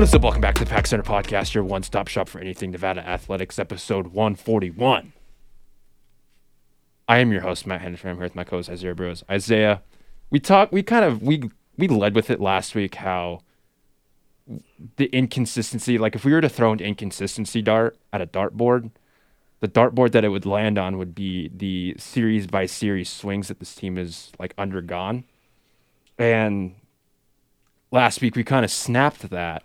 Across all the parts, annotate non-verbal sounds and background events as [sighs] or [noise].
What is up? Welcome back to the Pack Center Podcast, your one stop shop for anything Nevada Athletics, episode 141. I am your host, Matt Henderson. I'm here with my co host, Isaiah Bros. Isaiah, we talked, we kind of, we, we led with it last week how the inconsistency, like if we were to throw an inconsistency dart at a dartboard, the dartboard that it would land on would be the series by series swings that this team has like undergone. And last week we kind of snapped that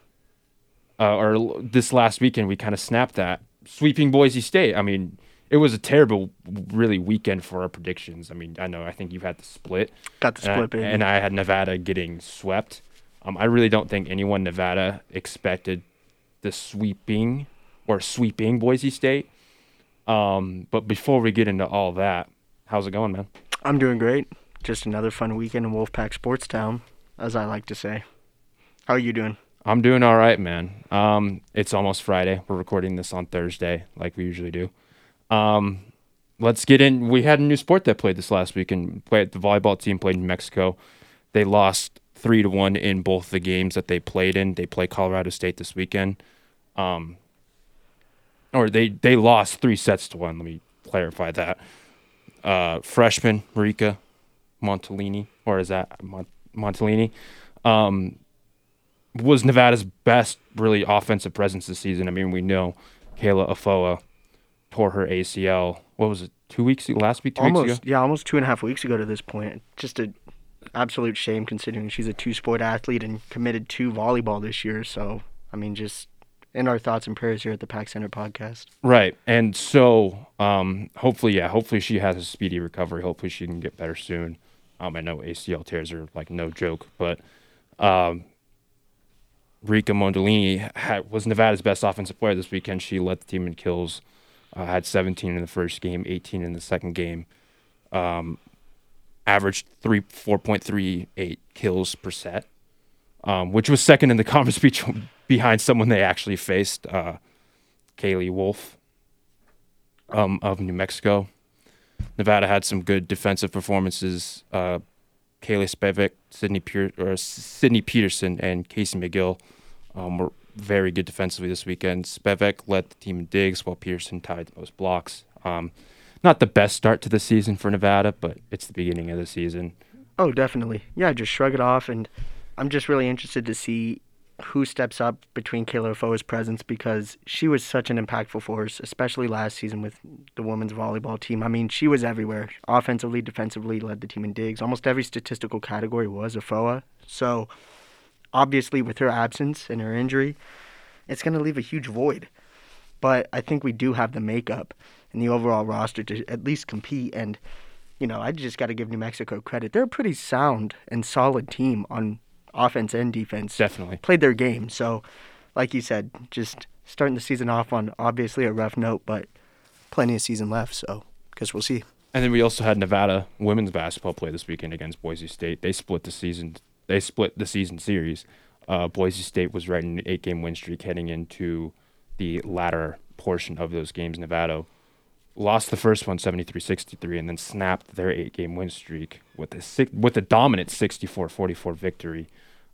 uh, or this last weekend we kind of snapped that sweeping Boise State. I mean, it was a terrible, really weekend for our predictions. I mean, I know I think you had the split, got the split, and I, baby. and I had Nevada getting swept. Um, I really don't think anyone Nevada expected the sweeping or sweeping Boise State. Um, but before we get into all that, how's it going, man? I'm doing great. Just another fun weekend in Wolfpack Sports Town, as I like to say. How are you doing? I'm doing all right, man. Um, it's almost Friday. We're recording this on Thursday, like we usually do. Um, let's get in. We had a new sport that played this last week, and played the volleyball team played in Mexico. They lost three to one in both the games that they played in. They play Colorado State this weekend. Um, or they they lost three sets to one. Let me clarify that. Uh, freshman Marika Montellini, or is that Mont-? Um, was Nevada's best really offensive presence this season. I mean, we know Kayla Afoa tore her ACL. What was it? Two weeks ago? Last week? Two weeks almost, ago? yeah, almost two and a half weeks ago to this point. Just a absolute shame considering she's a two-sport athlete and committed to volleyball this year. So, I mean, just in our thoughts and prayers here at the Pack Center podcast. Right. And so, um, hopefully, yeah, hopefully she has a speedy recovery. Hopefully she can get better soon. Um, I know ACL tears are like no joke, but um, Rika Mondolini had, was Nevada's best offensive player this weekend. She led the team in kills, uh, had 17 in the first game, 18 in the second game, um, averaged three 4.38 kills per set, um, which was second in the [laughs] conference be- behind someone they actually faced, uh, Kaylee Wolf um, of New Mexico. Nevada had some good defensive performances. Uh, Kaylee Spevik, Sydney Pier- Sydney Peterson, and Casey McGill um, were very good defensively this weekend. Spevek led the team in digs, while Pearson tied the most blocks. Um, not the best start to the season for Nevada, but it's the beginning of the season. Oh, definitely. Yeah, just shrug it off. And I'm just really interested to see who steps up between Kayla Foe's presence because she was such an impactful force, especially last season with the women's volleyball team. I mean, she was everywhere. Offensively, defensively, led the team in digs. Almost every statistical category was Afoa. So, obviously, with her absence and her injury, it's going to leave a huge void. But I think we do have the makeup and the overall roster to at least compete. And, you know, I just got to give New Mexico credit. They're a pretty sound and solid team on offense and defense. Definitely. Played their game. So, like you said, just starting the season off on obviously a rough note, but plenty of season left. So, guess we'll see. And then we also had Nevada women's basketball play this weekend against Boise State. They split the season. They split the season series. Uh, Boise State was riding an eight-game win streak heading into the latter portion of those games. Nevada lost the first one 73-63 and then snapped their eight-game win streak with a six, with a dominant 64-44 victory.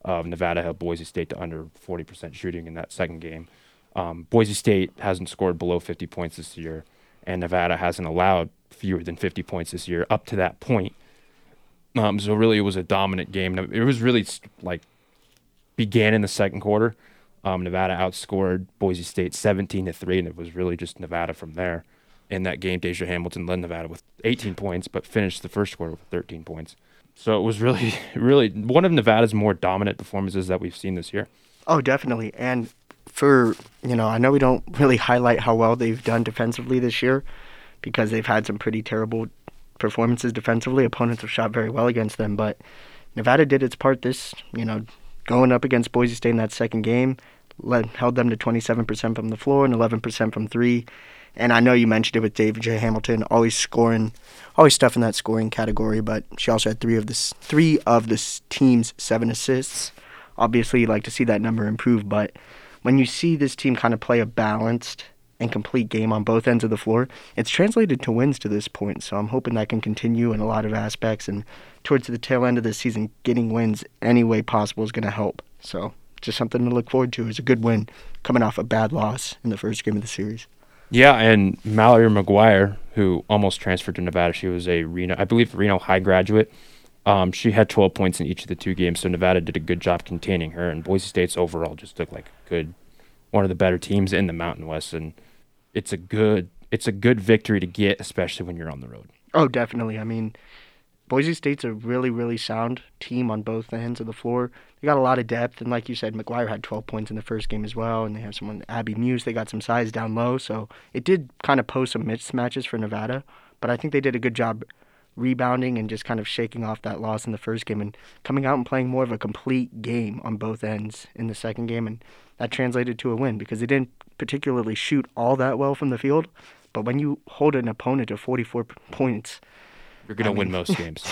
Of Nevada held Boise State to under 40% shooting in that second game. Um, Boise State hasn't scored below 50 points this year, and Nevada hasn't allowed fewer than 50 points this year up to that point. Um, so really, it was a dominant game. It was really like began in the second quarter. Um, Nevada outscored Boise State 17 to three, and it was really just Nevada from there. In that game, Deja Hamilton led Nevada with 18 points, but finished the first quarter with 13 points. So it was really, [laughs] really one of Nevada's more dominant performances that we've seen this year. Oh, definitely. And for, you know, I know we don't really highlight how well they've done defensively this year because they've had some pretty terrible performances defensively. Opponents have shot very well against them, but Nevada did its part this, you know, going up against Boise State in that second game, led, held them to 27% from the floor and 11% from three. And I know you mentioned it with Deja Hamilton, always scoring, always stuff in that scoring category. But she also had three of the three of the team's seven assists. Obviously, you'd like to see that number improve. But when you see this team kind of play a balanced and complete game on both ends of the floor, it's translated to wins to this point. So I'm hoping that can continue in a lot of aspects. And towards the tail end of the season, getting wins any way possible is going to help. So just something to look forward to. It's a good win coming off a bad loss in the first game of the series. Yeah, and Mallory McGwire, who almost transferred to Nevada, she was a Reno, I believe, Reno High graduate. Um, she had 12 points in each of the two games, so Nevada did a good job containing her. And Boise State's overall just looked like a good, one of the better teams in the Mountain West, and it's a good, it's a good victory to get, especially when you're on the road. Oh, definitely. I mean, Boise State's a really, really sound team on both ends of the floor. They got a lot of depth, and like you said, McGwire had 12 points in the first game as well, and they have someone, Abby Muse, they got some size down low, so it did kind of pose some mismatches for Nevada, but I think they did a good job rebounding and just kind of shaking off that loss in the first game and coming out and playing more of a complete game on both ends in the second game, and that translated to a win because they didn't particularly shoot all that well from the field, but when you hold an opponent to 44 points, you're going to win most [laughs] games.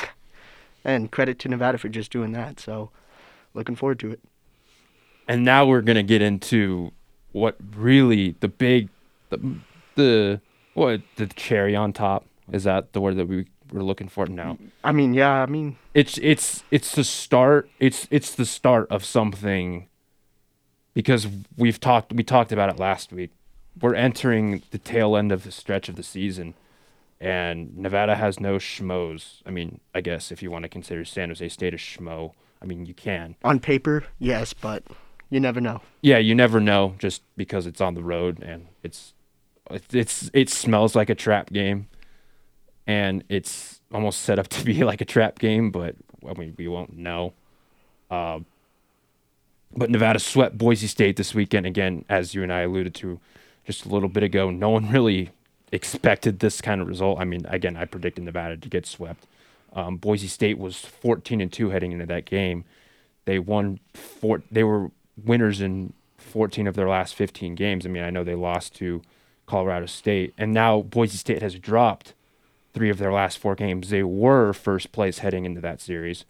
and credit to Nevada for just doing that. So, looking forward to it. And now we're going to get into what really the big, the, the what the cherry on top is that the word that we were looking for now. I mean, yeah, I mean, it's it's it's the start. It's it's the start of something. Because we've talked, we talked about it last week. We're entering the tail end of the stretch of the season and Nevada has no schmoes. I mean, I guess if you want to consider San Jose State a schmo, I mean, you can. On paper, yes, but you never know. Yeah, you never know just because it's on the road and it's it's it smells like a trap game and it's almost set up to be [laughs] like a trap game, but I mean, we won't know. Uh, but Nevada swept Boise State this weekend again, as you and I alluded to just a little bit ago. No one really expected this kind of result. I mean, again, I predicted Nevada to get swept. Um, Boise State was 14 and two heading into that game. They won four. They were winners in 14 of their last 15 games. I mean, I know they lost to Colorado State, and now Boise State has dropped three of their last four games. They were first place heading into that series.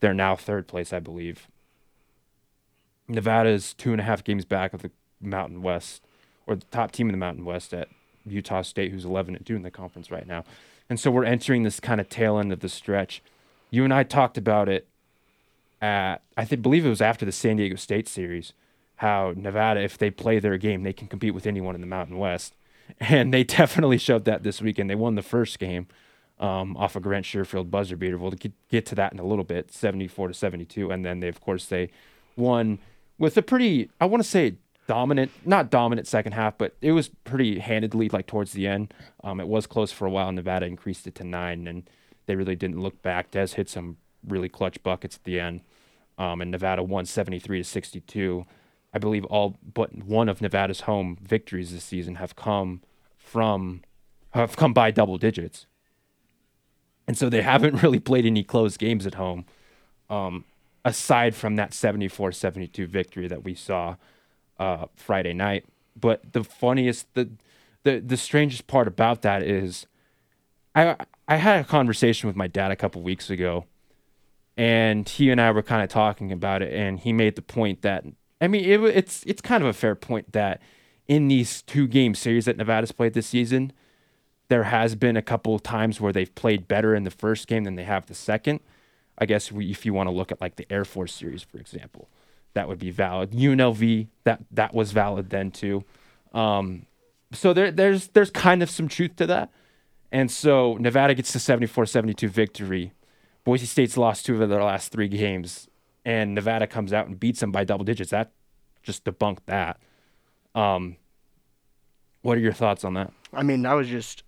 They're now third place, I believe. Nevada is two and a half games back of the Mountain West, or the top team in the Mountain West at Utah State, who's 11 and 2 in the conference right now. And so we're entering this kind of tail end of the stretch. You and I talked about it at, I think, believe it was after the San Diego State series, how Nevada, if they play their game, they can compete with anyone in the Mountain West. And they [laughs] definitely showed that this weekend. They won the first game um, off a of Grant Sherfield buzzer beater. We'll get, get to that in a little bit, 74 to 72. And then they, of course, they won with a pretty, I want to say, dominant, not dominant second half, but it was pretty handedly like towards the end. Um, it was close for a while. Nevada increased it to nine, and they really didn't look back. Des hit some really clutch buckets at the end, um, and Nevada won 73 to 62. I believe all but one of Nevada's home victories this season have come from have come by double digits, and so they [laughs] haven't really played any close games at home. Um, aside from that 74-72 victory that we saw uh, Friday night. But the funniest, the, the the strangest part about that is, I I had a conversation with my dad a couple weeks ago, and he and I were kind of talking about it, and he made the point that I mean it, it's it's kind of a fair point that in these two game series that Nevada's played this season, there has been a couple of times where they've played better in the first game than they have the second. I guess if you want to look at like the Air Force series, for example, that would be valid. UNLV that that was valid then too. Um, so there there's there's kind of some truth to that. And so Nevada gets the 74-72 victory. Boise State's lost two of their last three games, and Nevada comes out and beats them by double digits. That just debunked that. Um, what are your thoughts on that? I mean, that was just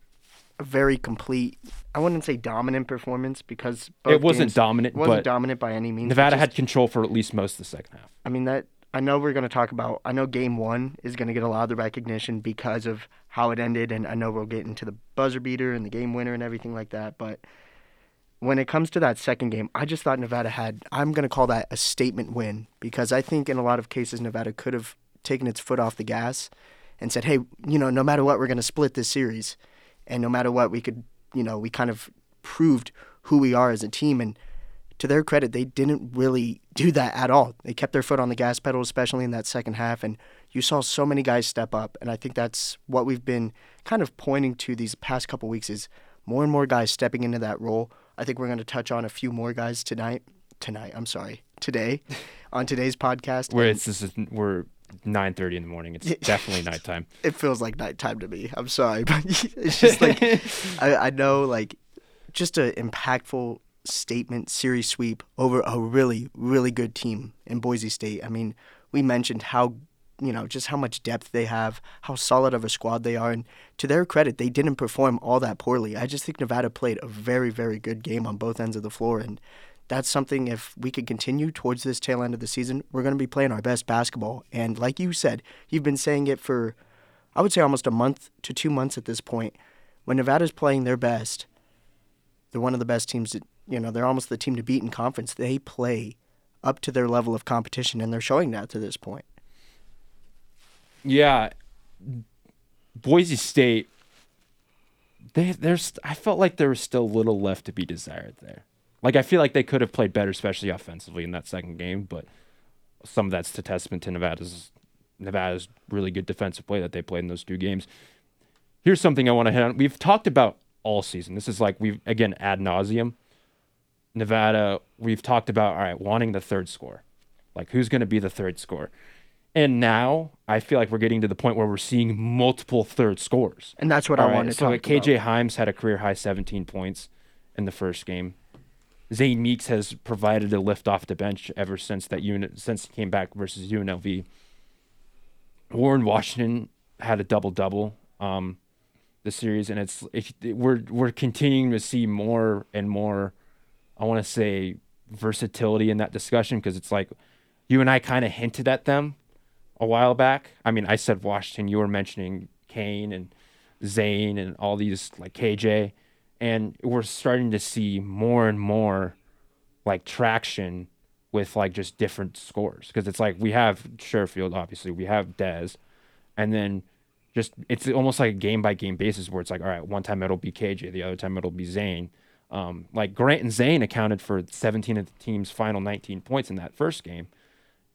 a very complete. I wouldn't say dominant performance because it wasn't dominant. wasn't dominant by any means. Nevada just, had control for at least most of the second half. I mean that. I know we're going to talk about. I know Game One is going to get a lot of the recognition because of how it ended, and I know we'll get into the buzzer beater and the game winner and everything like that. But when it comes to that second game, I just thought Nevada had. I'm going to call that a statement win because I think in a lot of cases Nevada could have taken its foot off the gas and said, "Hey, you know, no matter what, we're going to split this series." And no matter what, we could, you know, we kind of proved who we are as a team. And to their credit, they didn't really [laughs] do that at all. They kept their foot on the gas pedal, especially in that second half. And you saw so many guys step up. And I think that's what we've been kind of pointing to these past couple weeks is more and more guys stepping into that role. I think we're going to touch on a few more guys tonight. Tonight, I'm sorry, today. [laughs] on today's podcast. Where it's this is we're nine thirty in the morning. It's definitely nighttime. [laughs] it feels like nighttime to me. I'm sorry, [laughs] but it's just like [laughs] I, I know like just an impactful statement series sweep over a really really good team in Boise State. I mean, we mentioned how you know just how much depth they have, how solid of a squad they are, and to their credit, they didn't perform all that poorly. I just think Nevada played a very very good game on both ends of the floor, and that's something if we could continue towards this tail end of the season, we're going to be playing our best basketball. And like you said, you've been saying it for I would say almost a month to 2 months at this point. When Nevada's playing their best, they're one of the best teams that, you know, they're almost the team to beat in conference. They play up to their level of competition and they're showing that to this point. Yeah, Boise State. They there's I felt like there was still little left to be desired there. Like I feel like they could have played better, especially offensively in that second game. But some of that's to testament to Nevada's Nevada's really good defensive play that they played in those two games. Here's something I want to hit on. We've talked about all season. This is like we've again ad nauseum. Nevada, we've talked about all right, wanting the third score. Like who's going to be the third score? And now I feel like we're getting to the point where we're seeing multiple third scores. And that's what All I right, wanted to so talk KJ about. Hymes had a career high 17 points in the first game. Zane Meeks has provided a lift off the bench ever since that unit since he came back versus UNLV. Warren Washington had a double double um, this series, and it's it, we're we're continuing to see more and more. I want to say versatility in that discussion because it's like you and I kind of hinted at them a while back. I mean, I said Washington. You were mentioning Kane and Zane and all these like KJ, and we're starting to see more and more like traction with like just different scores because it's like we have Sherfield, obviously, we have Dez, and then just it's almost like a game by game basis where it's like, all right, one time it'll be KJ, the other time it'll be Zane. Um, like Grant and Zane accounted for 17 of the team's final 19 points in that first game.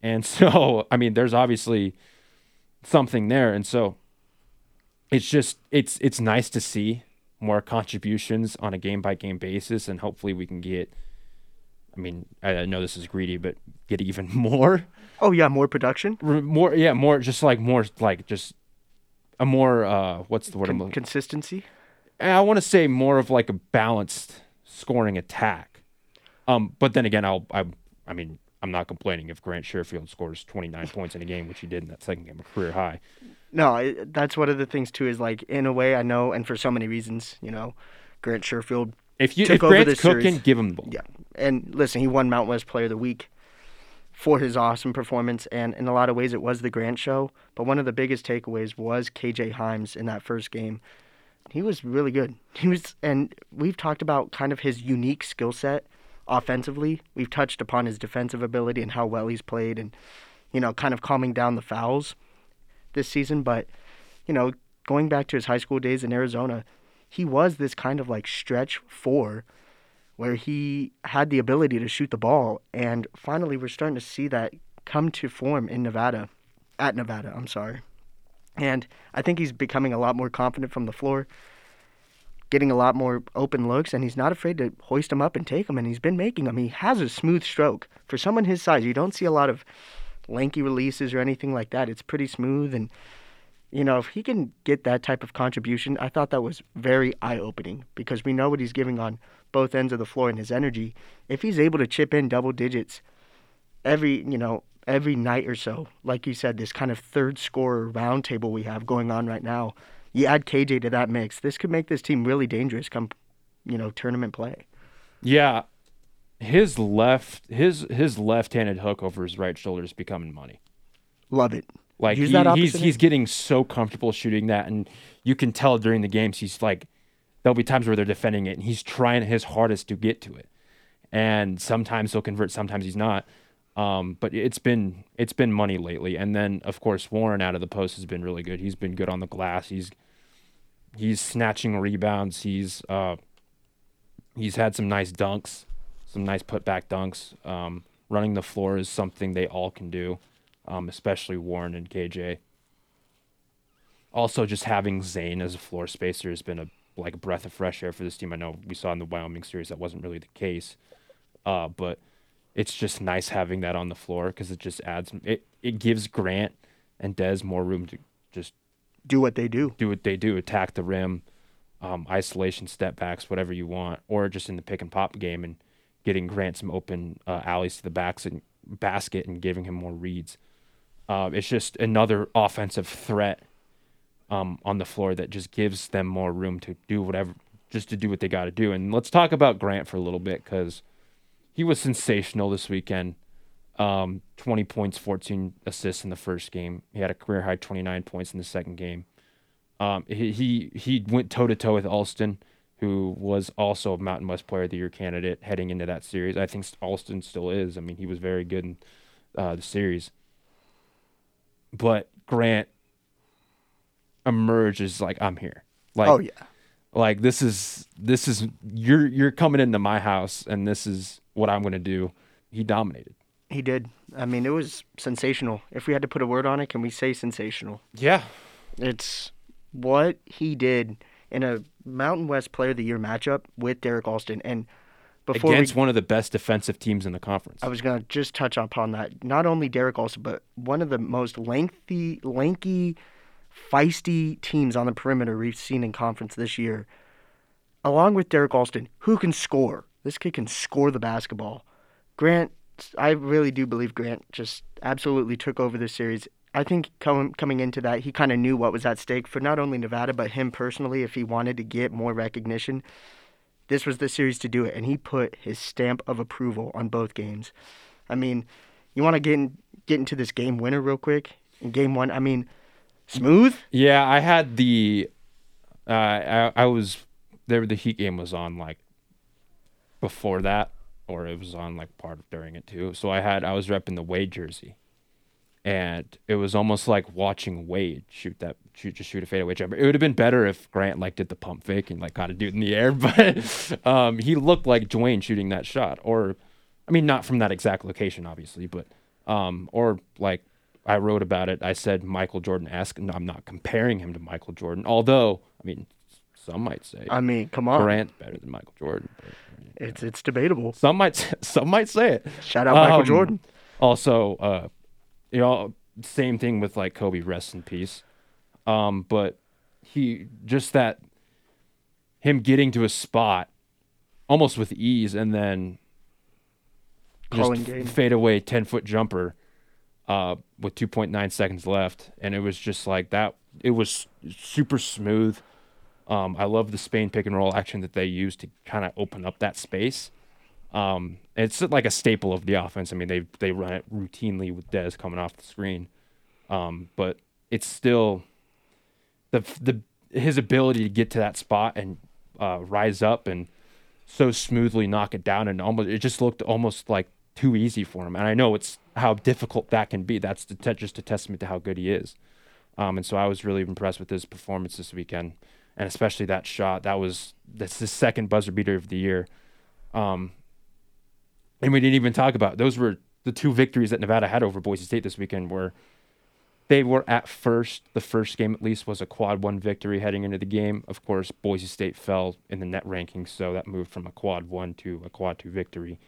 And [laughs] so, I mean, there's obviously something there. And so it's just it's it's nice to see more contributions on a game by game basis and hopefully we can get I mean, I know this is greedy, but get even [laughs] more Oh yeah, more production, more yeah, more just like more like just a more uh what's the word Con- consistency. I want to say more of like a balanced scoring attack. Um, but then again, I'll I I mean I'm not complaining if Grant Sherfield scores 29 points in a game, which he did in that second game, a career high. No, I, that's one of the things too. Is like in a way I know, and for so many reasons, you know, Grant Sherfield If you Took if over Grant's this cooking, series. give him the ball. Yeah, and listen, he won Mount West Player of the Week for his awesome performance, and in a lot of ways, it was the Grant show. But one of the biggest takeaways was KJ Hymes in that first game. He was really good. [laughs] He was, and we've talked about kind of his unique skill set offensively. We've touched upon his defensive ability and how well he's played, and you know, kind of calming down the fouls this season. But you know, going back to his high school days in Arizona, he was this kind of like stretch four where he had the ability to shoot the ball. And finally, we're starting to see that come to form in Nevada, at Nevada, I'm sorry. And I think he's becoming a lot more confident from the floor, getting a lot more open looks, and he's not afraid to hoist them up and take them. And he's been making them. He has a smooth stroke. For someone his size, you don't see a lot of lanky releases or anything like that. It's pretty smooth and you know, if he can get that type of contribution, I thought that was very eye opening because we know what he's giving on both ends of the floor and his energy. If he's able to chip in double digits every, you know, every night or so, like you said, this kind of third scorer roundtable we have going on right now, you add KJ to that mix, this could make this team really dangerous come, you know, tournament play. Yeah, his left his his left-handed hook over his right shoulder is becoming money. Love it. Like he- he's he's getting so comfortable shooting that, and you can tell during the games he's like, there'll be times where they're defending it, and he's trying his hardest to get to it, and sometimes he'll convert, sometimes he's not. Um, but it's been it's been money lately, and then of course Warren out of the post has been really good. He's been good on the glass. He's he's snatching rebounds. He's uh, he's had some nice dunks, some nice putback dunks. Um, running the floor is something they all can do, um, especially Warren and KJ. Also, just having Zane as a floor spacer has been a like a breath of fresh air for this team. I know we saw in the Wyoming series that wasn't really the case, uh, but it's just nice having that on the floor because it just adds it. It gives Grant and Dez more room to just Do what they do. do what they do, attack the rim, um, isolation, step backs, whatever you want, or just in the pick and pop game and getting Grant some open uh, alleys to the backs and basket and giving him more reads. Uh, it's just another offensive threat um, on the floor that just gives them more room to do whatever, just to do what they got to do. And let's talk about Grant for a little bit because he was sensational this weekend. Um, 20 points, 14 assists in the first game. He had a career high 29 points in the second game. Um, he, he he went toe to toe with Alston, who was also a Mountain West Player of the Year candidate heading into that series. I think Alston still is. I mean, he was very good in uh, the series. But Grant emerges like I'm here. Like oh yeah. like this is this is you're you're coming into my house and this is what I'm gonna do. He dominated. He did. I mean, it was sensational. If we had to put a word on it, can we say sensational? Yeah. It's what he did in a Mountain West Player of the Year matchup with Derrick Alston. And before Against we, one of the best defensive teams in the conference. I was gonna just touch upon that. Not only Derrick Alston, but one of the most lengthy, lanky, feisty teams on the perimeter we've seen in conference this year. Along with Derrick Alston, who can score. This kid can score the basketball. Grant, I really do believe Grant just absolutely took over this series. I think com- coming into that, he kind of knew what was at stake for not only Nevada, but him personally, if he wanted to get more recognition. This was the series to do it, and he put his stamp of approval on both games. I mean, you want to get in, get into this game winner real quick? In game one, I mean, smooth. Yeah, I had the uh I I was there the Heat game was on like before that or it was on like part of during it too. So I had I was repping the Wade jersey. And it was almost like watching Wade shoot that shoot just shoot a fadeaway jumper. It would have been better if Grant like did the pump fake and like got do it in the air, [laughs] but um, he looked like Dwayne shooting that shot. Or I mean not from that exact location obviously, but um or like I wrote about it. I said Michael Jordan esque. No, I'm not comparing him to Michael Jordan, although I mean some might say I mean, come on, Grant's better than Michael Jordan. but, it's it's debatable. some might [laughs] some might say it. Shout out Michael Um, Jordan. Also, uh, you know, same thing with like Kobe, rest in peace. Um, but he just that him getting to a spot almost with ease and then just fade away 10 foot jumper uh, with 2.9 seconds left. And it was just like that. It was super smooth. Um, I love the Spain pick and roll action that they use to kind of open up that space. Um, it's like a staple of the offense. I mean, they they run it routinely with Dez coming off the screen, um, but it's still the the his ability to get to that spot and uh, rise up and so smoothly knock it down and almost it just looked almost like too easy for him. And I know it's how difficult that can be. That's the just a testament to how good he is. Um, and so I was really impressed with his performance this weekend, and especially that shot. That was that's the second buzzer beater of the year. Um, and we didn't even talk about those were the two victories that Nevada had over Boise State this weekend. Where they were at first, the first game at least was a quad one victory heading into the game. Of course, Boise State fell in the net rankings, so that moved from a quad one to a quad two victory,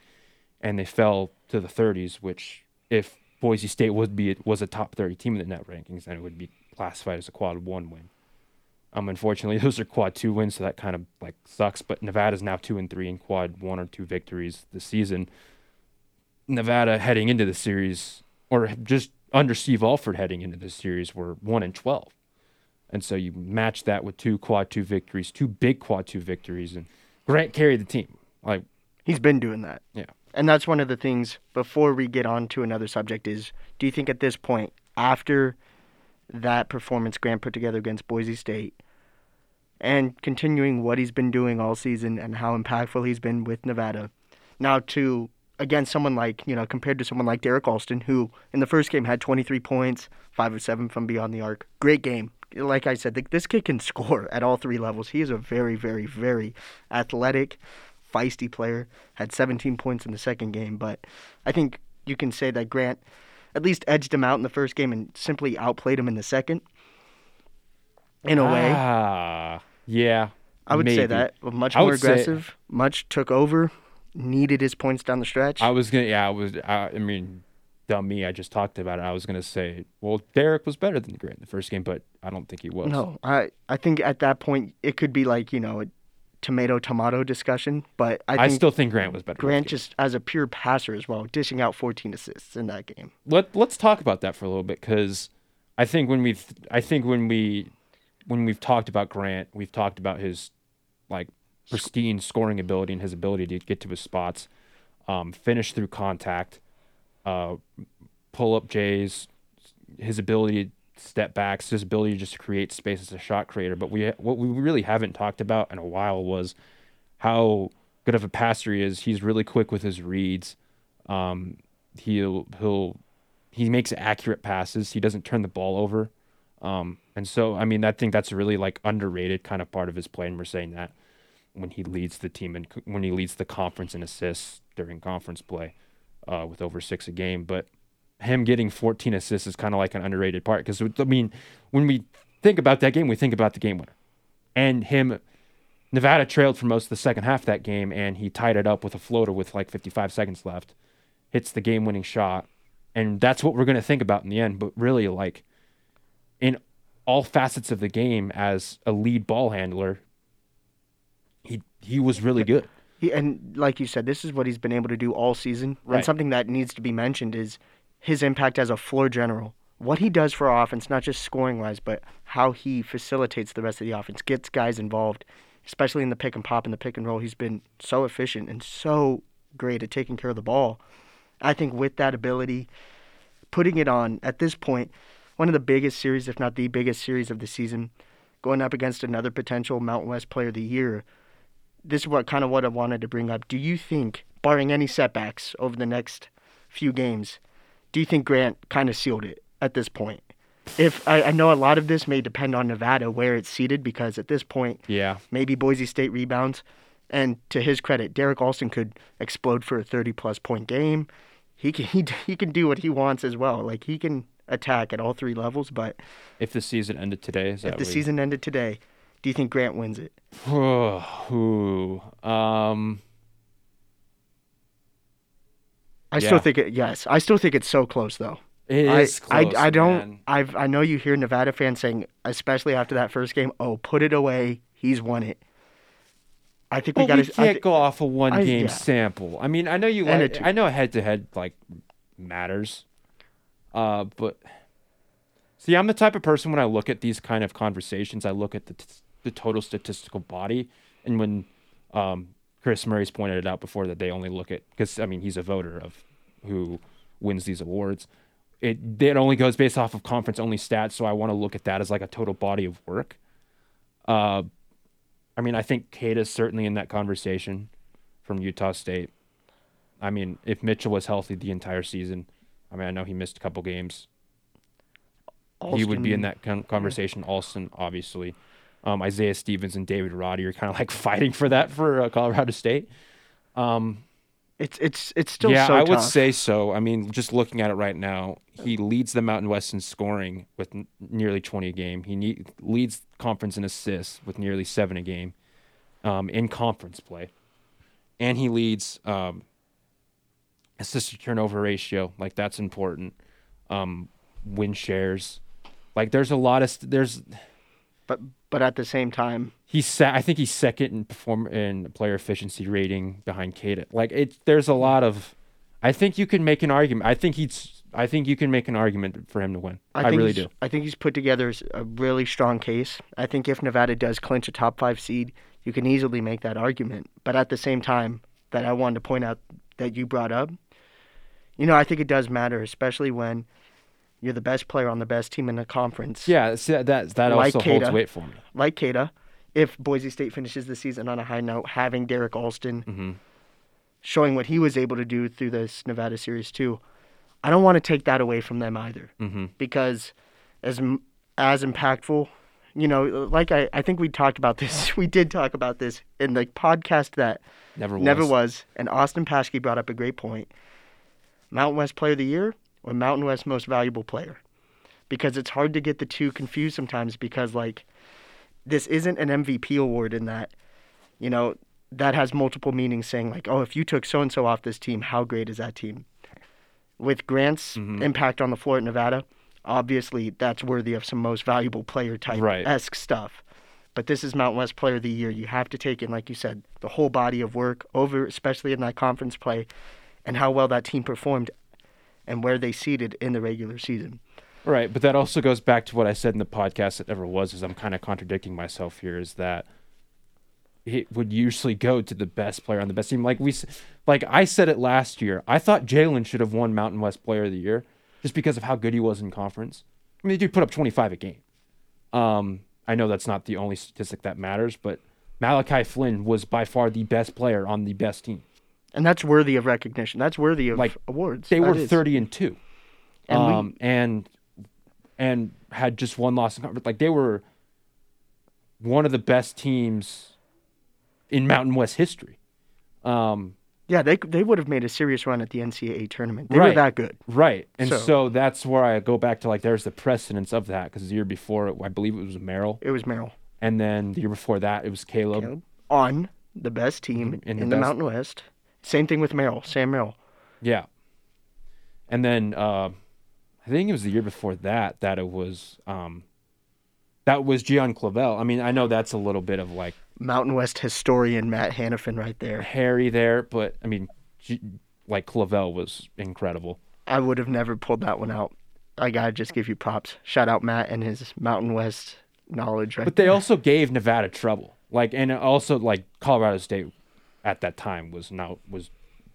and they fell to the 30s. Which, if Boise State would be was a top 30 team in the net rankings, then it would be classified as a quad one win. Um, unfortunately, [laughs] those are quad two wins, so that kind of like sucks. But Nevada's now two and three in quad one or two victories this season. Nevada heading into the series, or just under Steve Alford heading into the series, were one and twelve, and so you match that with two quad two victories, two big quad two victories, and Grant carried the team. Like, He's been doing that. yeah, And that's one of the things before we get on to another subject is do you think at this point, after that performance Grant put together against Boise State and continuing what he's been doing all season and how impactful he's been with Nevada, now to against someone like, you know, compared to someone like Derrick Alston, who in the first game had 23 points, 5 of 7 from beyond the arc. Great game. Like I said, this kid can score at all three levels. He is a very, very, very athletic, feisty player. Had 17 points in the second game, but I think you can say that Grant at least edged him out in the first game and simply outplayed him in the second. In a way, Ah, yeah. I would say that much more would say- aggressive, much took over. needed his points down the stretch. I was gonna, yeah, I was. I, I mean, dumb me. I just talked about it. I was gonna say, well, Derrick was better than Grant in the first game, but I don't think he was. no, I I think at that point it could be like you know tomato tomato discussion, but I I, think still think Grant was better. Grant just as a pure passer as well, dishing out 14 assists in that game. let let's talk about that for a little bit because I think when we I think when we when we've talked about Grant, we've talked about his like pristine scoring ability and his ability to get to his spots, um, finish through contact, uh, pull up Jays, his ability to step backs, his ability just to create space as a shot creator. But we what we really haven't talked about in a while was how good of a passer he is. He's really quick with his reads. Um, he'll he'll he makes accurate passes. He doesn't turn the ball over. Um, and so I mean I think that's really like underrated kind of part of his play, and we're saying that when he leads the team and when he leads the conference in assists during conference play uh, with over six a game. But him getting 14 assists is kind of like an underrated part because I mean when we think about that game, we think about the game winner, and him. Nevada trailed for most of the second half of that game, and he tied it up with a floater with like 55 seconds left. Hits the game-winning shot, and that's what we're going to think about in the end. But really, like in all facets of the game, as a lead ball handler, he he was really good. He, and like you said, this is what he's been able to do all season. Right. And something that needs to be mentioned is his impact as a floor general. What he does for our offense, not just scoring wise, but how he facilitates the rest of the offense, gets guys involved, especially in the pick and pop and the pick and roll. He's been so efficient and so great at taking care of the ball. I think with that ability, putting it on at this point, one of the biggest series, if not the biggest series of the season, going up against another potential Mountain West Player of the Year. This is what kind of what I wanted to bring up. Do you think, barring any setbacks over the next few games, do you think Grant kind of sealed it at this point? If I, I know a lot of this may depend on Nevada where it's seated because at this point Yeah, maybe Boise State rebounds. And to his credit, Derrick Alston could explode for a 30 plus point game. He can [laughs] he, he can do what he wants as well. Like he can attack at all three levels. But if the season ended today, is that if the season ended today, do you think Grant wins it? [sighs] Ooh, um, I Yeah. still think it. Yes, I still think it's so close though. it I, is close. I, I don't. I've I know you hear Nevada fans saying, especially after that first game, "Oh, put it away. He's won it." I think we got we can't go off a one I- game yeah. sample. I mean, I know you like. I know head to head like matters, uh, but see, I'm the type of person when I look at these kind of conversations, I look at the t- the total statistical body, and when um, Chris Murray's pointed it out before that they only look at because I mean he's a voter of who wins these awards. It it only goes based off of conference only stats, so I want to look at that as like a total body of work. Uh, I mean, I think Queta is certainly in that conversation from Utah State. I mean, if Mitchell was healthy the entire season, I mean, I know he missed a couple games. He would be in that con- conversation. Alston, obviously. Um, Isaiah Stevens and David Roddy are kind of like [laughs] fighting for that for uh, Colorado State. Um, It's it's it's still yeah, so I would say so. I mean, just looking at it right now, he leads the Mountain West in scoring with n- nearly 20 a game. He ne- leads conference in assists with nearly seven a game um, in conference play, and he leads um, assist to turnover ratio. Like that's important. Um, win shares. Like there's a lot of st- there's but but at the same time, he's sa- I think he's second in perform in player efficiency rating behind Queta. Like it, there's a lot of. I think you can make an argument. I think he's. I think you can make an argument for him to win. I, think really do. I think he's put together a really strong case. I think if Nevada does clinch a top five seed, you can easily make that argument. But at the same time, that I wanted to point out that you brought up, you know, I think it does matter, especially when you're the best player on the best team in the conference. Yeah, that that, that Like also holds weight for me. Like Queta, if Boise State finishes the season on a high note, having Derrick Alston hmm showing what he was able to do through this Nevada series too, I don't want to take that away from them either. hmm because as as impactful you know like I, I think we talked about this [laughs] we did talk about this in the podcast that Never was. never was and austin paschke brought up a great point mountain west player of the year or mountain west most valuable player because it's hard to get the two confused sometimes because like this isn't an mvp award in that you know that has multiple meanings saying like, oh, if you took so and so off this team, how great is that team? With Grant's Mhm. impact on the floor at Nevada, obviously that's worthy of some most valuable player type Right. esque stuff. But this is Mountain West Player of the Year. You have to take in, like you said, the whole body of work over, especially in that conference play, and how well that team performed, and where they seeded in the regular season. Right, but that also goes back to what I said in the podcast that never was. Is I'm kind of contradicting myself here. Is that it would usually go to the best player on the best team. Like we, like I said it last year. I thought Jalen should have won Mountain West Player of the Year just because of how good he was in conference. I mean, the dude put up 25 a game. Um, I know that's not the only statistic that matters, but Malachi Flynn was by far the best player on the best team. And that's worthy of recognition. That's worthy of Like, awards. They That were is. 30 and two. And we- um, and and had just one loss in conference. Like they were one of the best teams in Mountain West history. Um, Yeah, they they would have made a serious run at the NCAA tournament. They Right. were that good. right, and so, So- that's where I go back to like there's the precedence of that because the year before I believe it was Merrill, It was Merrill and then the year before that it was Caleb. Caleb, on the best team in, in the, the best- Mountain West. Same thing with Merrill, Sam Merrill. Yeah, and then uh, I think it was the year before that that it was um, that was Gian Clavell. I mean, I know that's a little bit of like Mountain West historian Matt Hannafin right there. Harry there, but I mean, G- like Clavell was incredible. I would have never pulled that one out. I gotta just give you props. Shout out Matt and his Mountain West knowledge right But they also gave Nevada trouble. Like, and also like Colorado State at that time was not was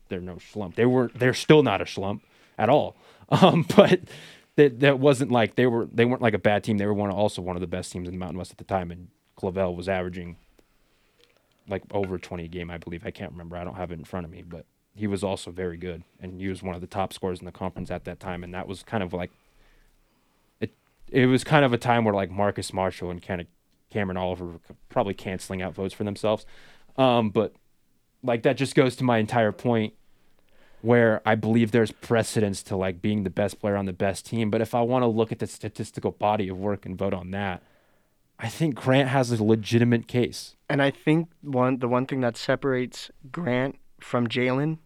they're no slump. They were they're still not a slump at all. [laughs] Um, but that that wasn't like they were they weren't like a bad team. They were one also one of the best teams in the Mountain West at the time. And Clavell was averaging like over twenty a game, I believe. I can't remember. I don't have it in front of me, but he was also very good, and he was one of the top scorers in the conference at that time. And that was kind of like it. It was kind of a time where like Marcus Marshall and kind of Cameron Oliver were probably canceling out votes for themselves. Um, but like that just goes to my entire point where I believe there's precedence to like being the best player on the best team. But if I want to look at the statistical body of work and vote on that, I think Grant has a legitimate case. And I think one the one thing that separates Grant from Jalen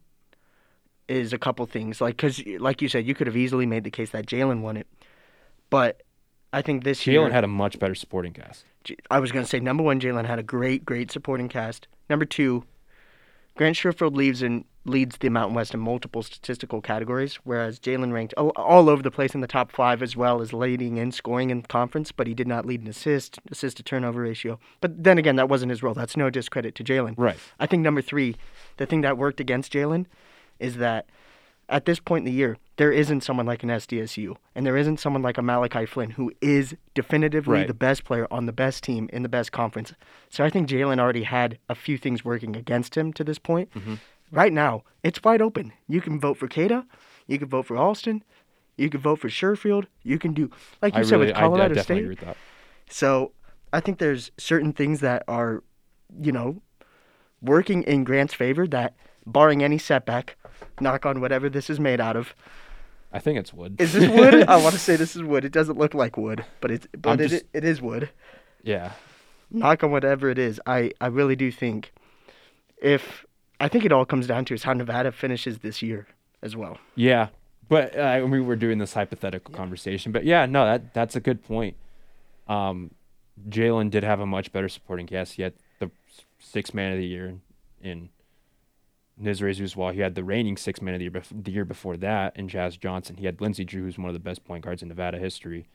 is a couple things. Like, because like you said, you could have easily made the case that Jalen won it, but I think this year Jalen had a much better supporting cast. I was going to say number one, Jalen had a great, great supporting cast. Number two, Grant Sherfield leads in leads the Mountain West in multiple statistical categories, whereas Jalen ranked all, all over the place in the top five as well as leading in scoring in conference, but he did not lead in assist, assist to turnover ratio. But then again, that wasn't his role. That's no discredit to Jalen. Right. I think number three, the thing that worked against Jalen is that at this point in the year, there isn't someone like an SDSU, and there isn't someone like a Malachi Flynn who is definitively Right. the best player on the best team in the best conference. So I think Jalen already had a few things working against him to this point. Mm-hmm. Right now, it's wide open. You can vote for Queta, you can vote for Alston, you can vote for Sherfield. You can do like you I said really, with I, I Colorado definitely State. with. So I think there's certain things that are, you know, working in Grant's favor that, barring any setback, knock on whatever this is made out of. I think it's wood. Is this wood? [laughs] I want to say this is wood. It doesn't look like wood, but it's but I'm it, just- it is wood. yeah. Knock on whatever it is. I, I really do think if I think it all comes down to is how Nevada finishes this year as well. Yeah, but uh, we were doing this hypothetical conversation. But yeah, no, that that's a good point. Um, Jalen did have a much better supporting cast. He had the six man of the year in Nisre Zouzoua. He had the reigning six man of the year, bef- the year before that in Jazz Johnson. He had Lindsey Drew, who's one of the best point guards in Nevada history.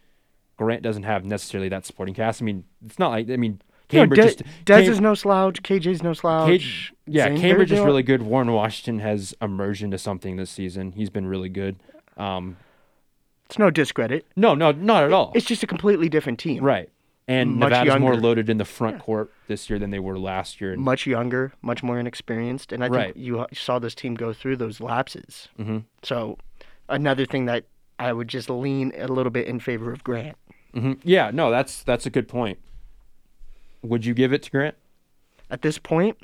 Grant doesn't have necessarily that supporting cast. I mean, it's not like I mean Cambridge. no, just, Dez Cam- is no slouch. KJ's no slouch. Cage, yeah, Zane- Cambridge is really good. Warren Washington has emerged into something this season. He's been really good. Um, It's no discredit. no, no, not at all. It's just a completely different team. right. And Much Nevada's more loaded in the front court this year than they were last year. And, much younger, much more inexperienced, and I Right. think you saw this team go through those lapses. Mhm. So, another thing that I would just lean a little bit in favor of Grant. Mhm. Yeah, no, that's that's a good point. Would you give it to Grant? At this point,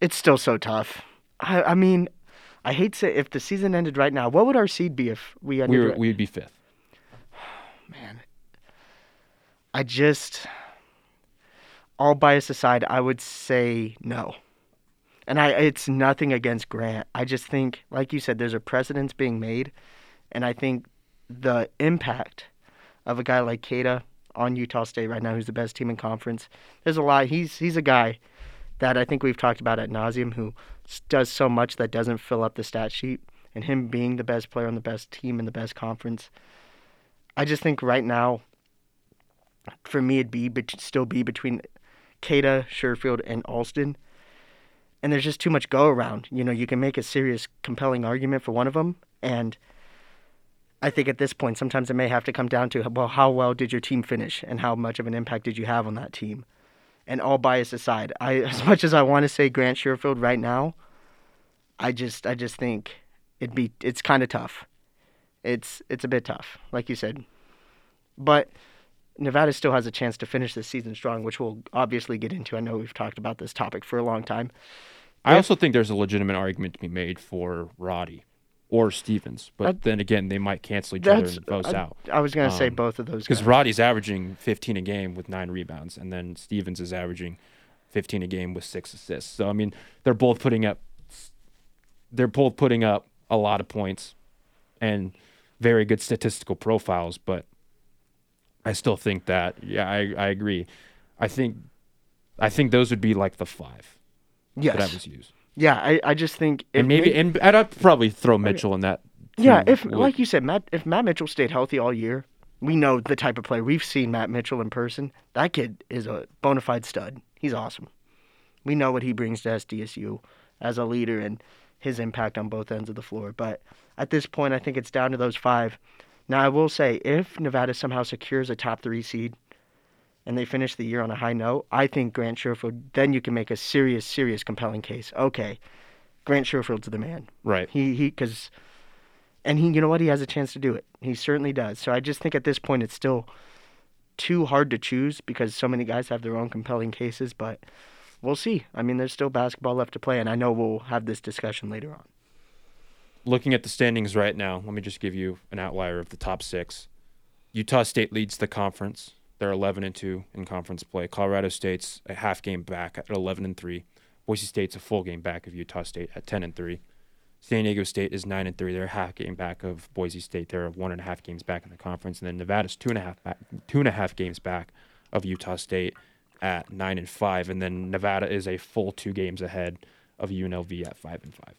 it's still so tough. I, I mean, I hate to say if the season ended right now, what would our seed be if we ended? We were, right- we'd be fifth. [sighs] man, I just all bias aside, I would say no. And I it's nothing against Grant. I just think, like you said, there's a precedence being made, and I think the impact of a guy like Queta on Utah State right now, who's the best team in conference, there's a lot. He's he's a guy that I think we've talked about at nauseum who does so much that doesn't fill up the stat sheet, and him being the best player on the best team in the best conference. I just think right now, for me, it'd be but still be between Queta, Sherfield, and Alston and there's just too much go around. You know, you can make a serious, compelling argument for one of them, and I think at this point, sometimes it may have to come down to well, how well did your team finish, and how much of an impact did you have on that team? And all bias aside, I [laughs] as much as I want to say Grant Sherfield right now, I just I just think it'd be it's kind of tough. It's it's a bit tough, like you said, but. Nevada still has a chance to finish this season strong, which we'll obviously get into. I know we've talked about this topic for a long time. I also think there's a legitimate argument to be made for Roddy or Stevens, but uh, then again, they might cancel each other and both uh, out. I was going to um, say both of those because Roddy's averaging 15 a game with nine rebounds, and then Stevens is averaging 15 a game with six assists. So I mean, they're both putting up they're both putting up a lot of points and very good statistical profiles, but I still think that yeah, I, I agree. I think I think those would be like the five yes. that I was used. Yeah, I, I just think and maybe and I'd probably throw Mitchell in that. Yeah, if would. like you said, Matt, if Matt Mitchell stayed healthy all year, we know the type of player. We've seen Matt Mitchell in person. That kid is a bona fide stud. He's awesome. We know what he brings to SDSU as a leader and his impact on both ends of the floor. But at this point, I think it's down to those five. Now, I will say, if Nevada somehow secures a top three seed and they finish the year on a high note, I think Grant Sherfield, then you can make a serious, serious, compelling case. Okay, Grant Sherfield's the man. Right. He, he, because, and he, you know what? He has a chance to do it. He certainly does. So I just think at this point it's still too hard to choose because so many guys have their own compelling cases, but we'll see. I mean, there's still basketball left to play, and I know we'll have this discussion later on looking at the standings right now, let me just give you an outlier of the top six. Utah State leads the conference. They're 11 and 2 in conference play. Colorado State's a half game back at 11 and 3. Boise State's a full game back of Utah State at 10 and 3. San Diego State is 9 and 3. They're a half game back of Boise State. They're one and a half games back in the conference. And then Nevada's two and a half back, two and a half games back of Utah State at 9 and 5. And then Nevada is a full two games ahead of UNLV at 5 and 5.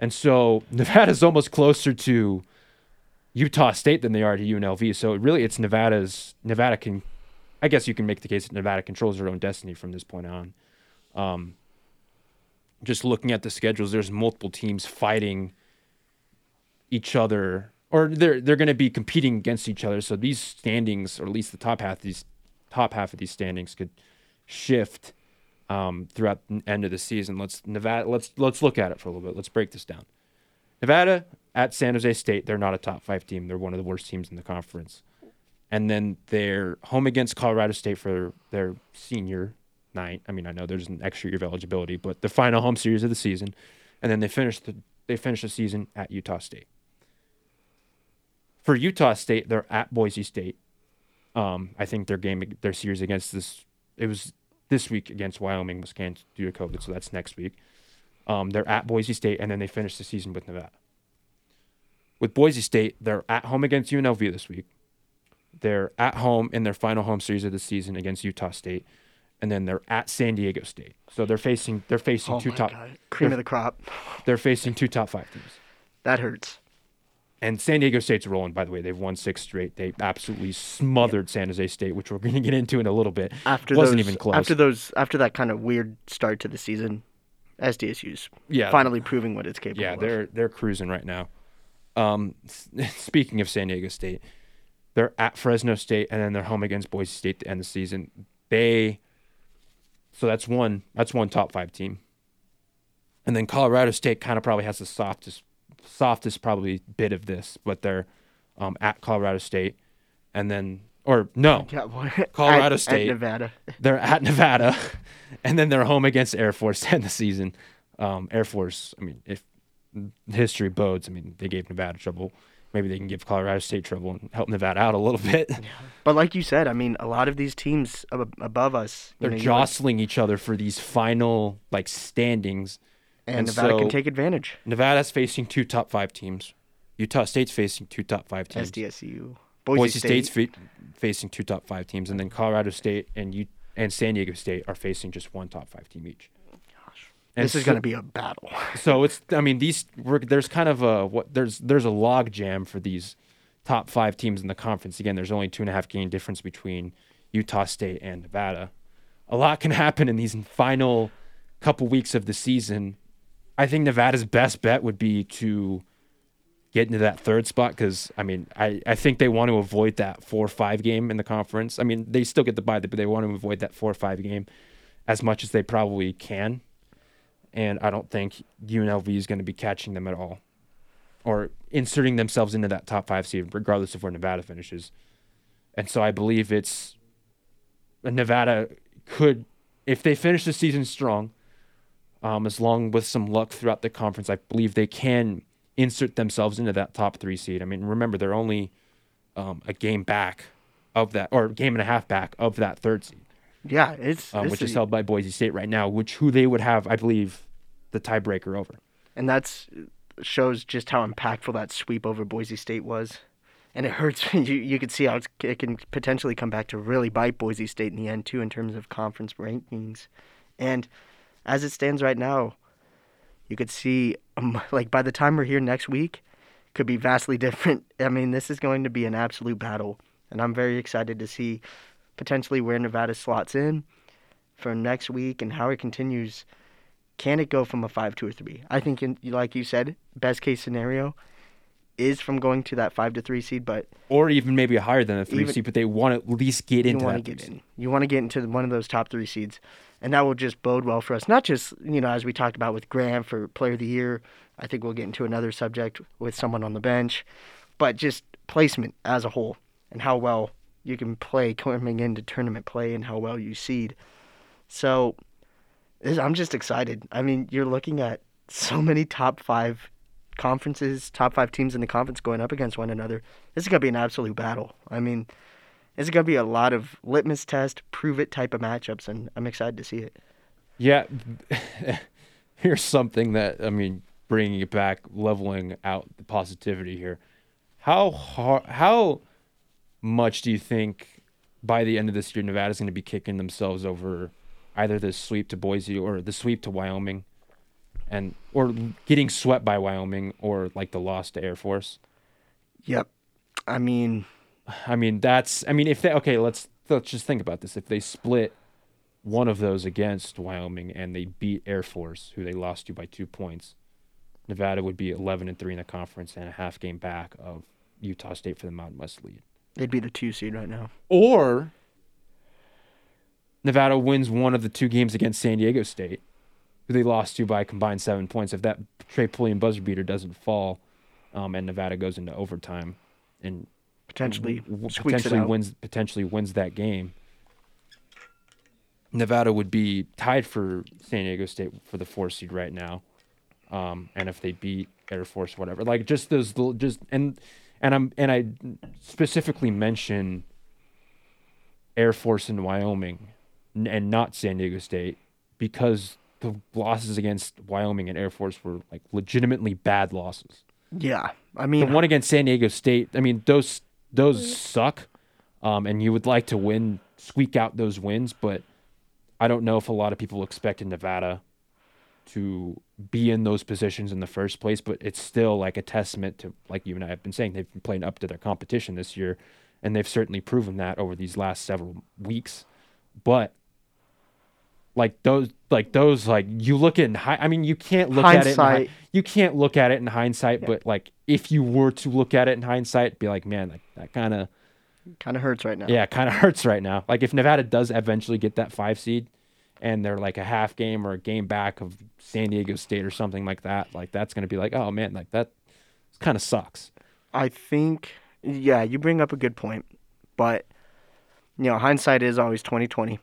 And so [laughs] Nevada's almost closer to Utah State than they are to UNLV. So really, it's Nevada's. Nevada can, I guess you can make the case that Nevada controls their own destiny from this point on. Um, just looking at the schedules, there's multiple teams fighting each other, or they're they're going to be competing against each other. So these standings, or at least the top half these top half of these standings, could shift um, throughout the end of the season. Let's Nevada. Let's let's look at it for a little bit. Let's break this down. Nevada at San Jose State. They're not a top five team. They're one of the worst teams in the conference. And then they're home against Colorado State for their senior night. I mean, I know there's an extra year of eligibility, but the final home series of the season. And then they finish the they finish the season at Utah State. For Utah State, they're at Boise State. Um, I think their game, their series against this, it was this week against Wyoming was canceled due to COVID, so that's next week. Um, they're at Boise State, and then they finish the season with Nevada. With Boise State, they're at home against UNLV this week. They're at home in their final home series of the season against Utah State, and then they're at San Diego State. So they're facing they're facing oh two top God. cream of the crop. They're facing two top five teams. That hurts. And San Diego State's rolling, by the way. They've won six straight. They absolutely smothered San Jose State, which we're [laughs] going to get into in a little bit. After wasn't those, even close. After those, after that kind of weird start to the season, SDSU's yeah, finally proving what it's capable. Yeah, of. they're they're cruising right now. Um, [laughs] speaking of San Diego State, they're at Fresno State and then they're home against Boise State to end the season. They, so that's one that's one top five team. And then Colorado State kind of probably has the softest softest probably bit of this, but they're um, at Colorado State, and then or no, [laughs] [laughs] Colorado at, State, at Nevada. They're at Nevada, [laughs] and then they're home against Air Force to end the season. Um, Air Force, I mean, if history bodes, I mean, they gave Nevada trouble maybe they can give Colorado State trouble and help Nevada out a little bit. But like you said, I mean, a lot of these teams ab- above us, they're know, you like- jostling each other for these final like standings. And, and Nevada can take advantage. Nevada's facing two top five teams. Utah State's facing two top five teams. SDSU, Boise, Boise, State. State's fa- facing two top five teams, and then Colorado State and U- and San Diego State are facing just one top five team each. And this is so- going to be a battle. [laughs] So it's I mean these we're, there's kind of a what there's there's a log jam for these top five teams in the conference. Again, there's only two and a half game difference between Utah State and Nevada. A lot can [laughs] happen in these final couple weeks of the season. I think Nevada's best bet would be to get into that third spot because I mean I, I think they want to avoid that four five game in the conference. I mean they still get the bye, but they want to avoid that four five game as much as they probably can and I don't think UNLV is going to be catching them at all, or inserting themselves into that top five seed, regardless of where Nevada finishes. And so I believe it's Nevada could, if they finish the season strong, um, as long with some luck throughout the conference, I believe they can insert themselves into that top three seed. I mean, remember they're only um, a game back of that, or game and a half back of that third seed yeah, it's um, this which is held by Boise State right now, which who they would have, I believe, the tiebreaker over. and that's shows just how impactful that sweep over Boise State was. And it hurts. [laughs] You you could see how it's, it can potentially come back to really bite Boise State in the end too, in terms of conference rankings. And as it stands right now, you could see um, [laughs] like by the time we're here next week, could be vastly different. I mean, this is going to be an absolute battle, and I'm very excited to see potentially where Nevada slots in for next week and how it continues. Can it go from a five to a three? I think, in, like you said, best case scenario is from going to that five to three seed, but Or even maybe higher than a three Even- seed, but they want to at least get you into want that to get in. You want to get into one of those top three seeds, and that will just bode well for us. Not just you know as we talked about with Grant for Player of the Year. I think we'll get into another subject with someone on the bench, but just placement as a whole and how well you can play coming into tournament play and how well you seed. So this- I'm just excited. I mean, you're looking at so many top five conferences, top five teams in the conference going up against one another. This is gonna be an absolute battle. I mean, it's gonna be a lot of litmus test, prove it type of matchups, and I'm excited to see it. Yeah. [laughs] Here's something that I mean, bringing it back, leveling out the positivity here. How hard, how much do you think by the end of this year Nevada's going to be kicking themselves over either the sweep to Boise or the sweep to Wyoming, and or getting swept by Wyoming or like the loss to Air Force? Yep. I mean, I mean, that's. I mean, if they okay, let's let's just think about this. If they split one of those against Wyoming and they beat Air Force, who they lost to by two points, Nevada would be eleven and three in the conference and a half game back of Utah State for the Mountain West lead. they'd be the two seed right now. Or Nevada wins one of the two games against San Diego State, they lost to by a combined seven points. If that Trey Pulliam buzzer beater doesn't fall, um, and Nevada goes into overtime and Potentially w- potentially wins potentially wins that game. Nevada would be tied for San Diego State for the four seed right now, um, and if they beat Air Force, whatever, like just those little just and and I'm and I specifically mention Air Force in Wyoming, and not San Diego State because the losses against Wyoming and Air Force were like legitimately bad losses. Yeah. I mean The one against San Diego State, I mean, those those suck, um, and you would like to win, squeak out those wins, but I don't know if a lot of people expected Nevada to be in those positions in the first place. But it's still like a testament to, like you and I have been saying, they've been playing up to their competition this year, and they've certainly proven that over these last several weeks. But like those, like those, like you look at, in hi- I mean, you can't look at it. In hi- Hindsight. you can't look at it in hindsight, Yeah. but like if you were to look at it in hindsight, be like, man, like that kind of kind of hurts right now. yeah, kind of hurts right now. Like if Nevada does eventually get that five seed, and they're like a half game or a game back of San Diego State or something like that, like that's gonna be like, oh man, like that kind of sucks. I think, yeah, you bring up a good point, but you know, hindsight is always twenty twenty,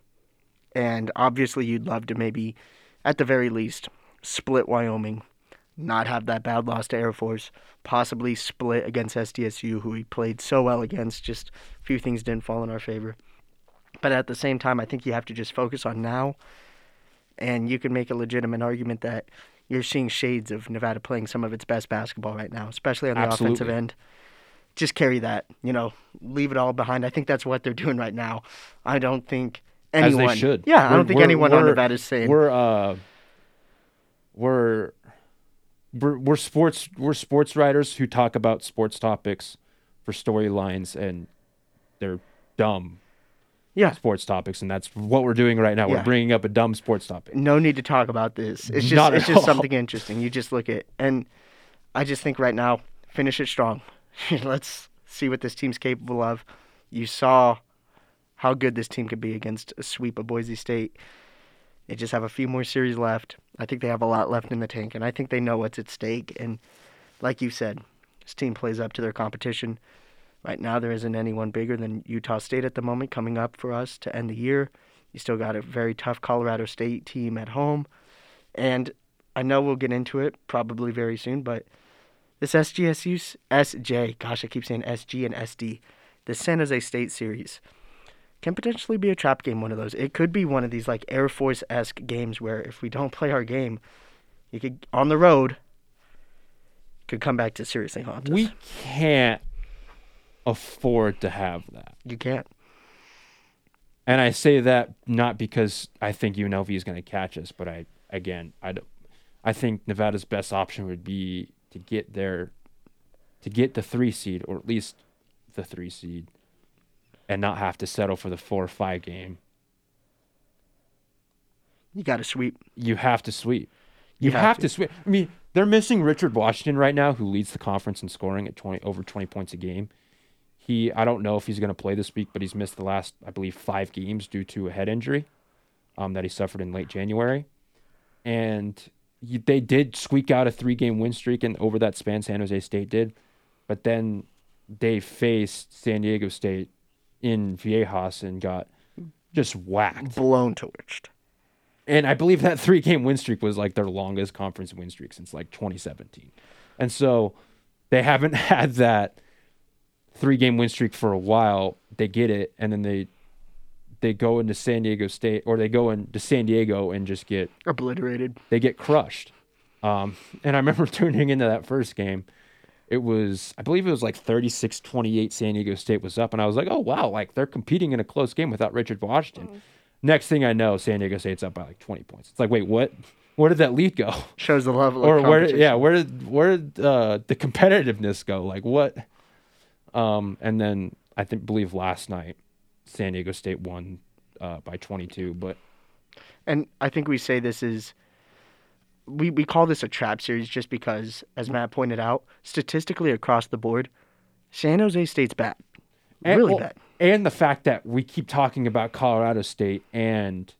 and obviously, you'd love to maybe, at the very least, split Wyoming. not have that bad loss to Air Force, possibly split against SDSU, who we played so well against. Just a few things didn't fall in our favor. But at the same time, I think you have to just focus on now. And you can make a legitimate argument that you're seeing shades of Nevada playing some of its best basketball right now, especially on the Absolutely. offensive end. Just carry that, you know, leave it all behind. I think that's what they're doing right now. I don't think As anyone they should. Yeah, I We're- don't think anyone on we're- saying We're uh, we're we're we're sports we're sports writers who talk about sports topics for storylines, and they're dumb yeah. sports topics, and that's what we're doing right now. Yeah. We're bringing up a dumb sports topic. no need to talk about this. It's just Not it's just all. something interesting. You just look at and I just think right now, finish it strong. [laughs] Let's see what this team's capable of. You saw how good this team could be against a sweep of Boise State. They just have a few more series left. I think they have a lot left in the tank, and I think they know what's at stake. And like you said, this team plays up to their competition. Right now, there isn't anyone bigger than Utah State at the moment coming up for us to end the year. You still got a very tough Colorado State team at home. And I know we'll get into it probably very soon, but this SGSU, SJ, gosh, I keep saying SG and SD, the San Jose State series can potentially be a trap game, one of those. It could be one of these like Air Force esque games where if we don't play our game, you could, on the road, could come back to seriously haunt us. We can't afford to have that. you can't. And I say that not because I think UNLV is going to catch us, but I again I, don't- I think Nevada's best option would be to get there, to get the three seed or at least the three seed, and not have to settle for the four or five game. You got to sweep. You have to sweep. You You, have have, to. to. sweep. I mean, they're missing Richard Washington right now, who leads the conference in scoring at twenty over twenty points a game. He, I don't know if he's going to play this week, but he's missed the last, I believe, five games due to a head injury um, that he suffered in late January. And they did squeak out a three-game win streak, and over that span, San Jose State did. But then they faced San Diego State in Viejas and got just whacked. Blown to torched. And I believe that [laughs] three game win streak was like their longest conference win streak since like 2017. And so they haven't [laughs] had that three game win streak for a while. They get it and then they they go into San Diego State or they go into San Diego and just get Obliterated. they get crushed. Um, and I remember [laughs] tuning into that first game. It was, I believe it was like 36 28 San Diego State was up. And I was like, oh, wow, like they're competing in a close game without Richard Washington. Next thing I know, San Diego State's up by like 20 points. It's like, wait, what? Where did that lead go? Shows the level or of where? Yeah, where did where did uh, the competitiveness go? Like what? Um, and then I think believe last night, San Diego State won uh, by 22. But And I think we say this is we, we call this a trap series just because, as Matt pointed out, statistically across the board, San Jose State's bad. and, really well, bad. And the fact that we keep talking about Colorado State and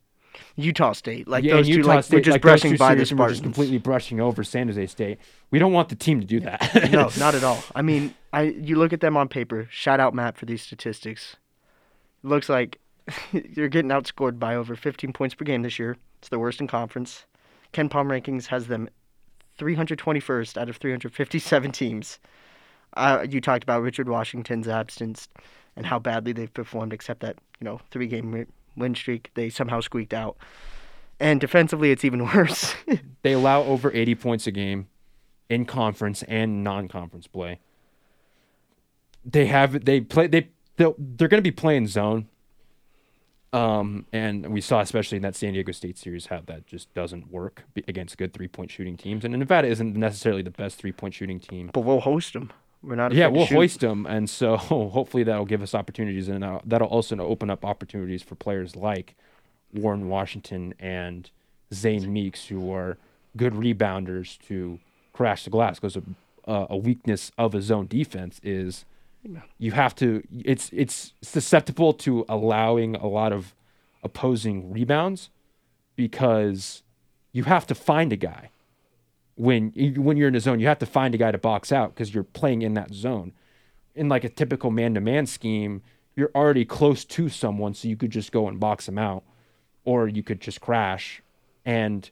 Utah State, like yeah, those and two, Utah like State, we're just like brushing by the and we're Spartans. just completely brushing over San Jose State. We don't want the team to do that. [laughs] no, [laughs] not at all. I mean, I you look at them on paper. Shout out Matt for these statistics. Looks like [laughs] you're getting outscored by over 15 points per game this year. It's the worst in conference. KenPom rankings has them 321st out of 357 [laughs] teams. Uh, you talked about Richard Washington's absence and how badly they've performed, except that you know three game win streak they somehow squeaked out. And defensively, it's even [laughs] worse. [laughs] they allow over 80 points a game in conference and non-conference play. They have they play they they're, they're going to be playing zone. Um, and we saw especially in that San Diego State series how that just doesn't work against good three-point shooting teams. And Nevada isn't necessarily the best three-point shooting team. but we'll host them. We're not. Yeah, we'll hoist them, and so [laughs] hopefully that'll give us opportunities, and uh, that'll also open up opportunities for players like Warren Washington and Zane Meeks, who are good rebounders to crash the glass. Because a, uh, a weakness of a zone defense is you have to. It's it's susceptible to allowing a lot of opposing rebounds because you have to find a guy when when you're in a zone, you have to find a guy to box out because you're playing in that zone. In like a typical man-to-man scheme, you're already close to someone, so you could just go and box them out, or you could just crash. And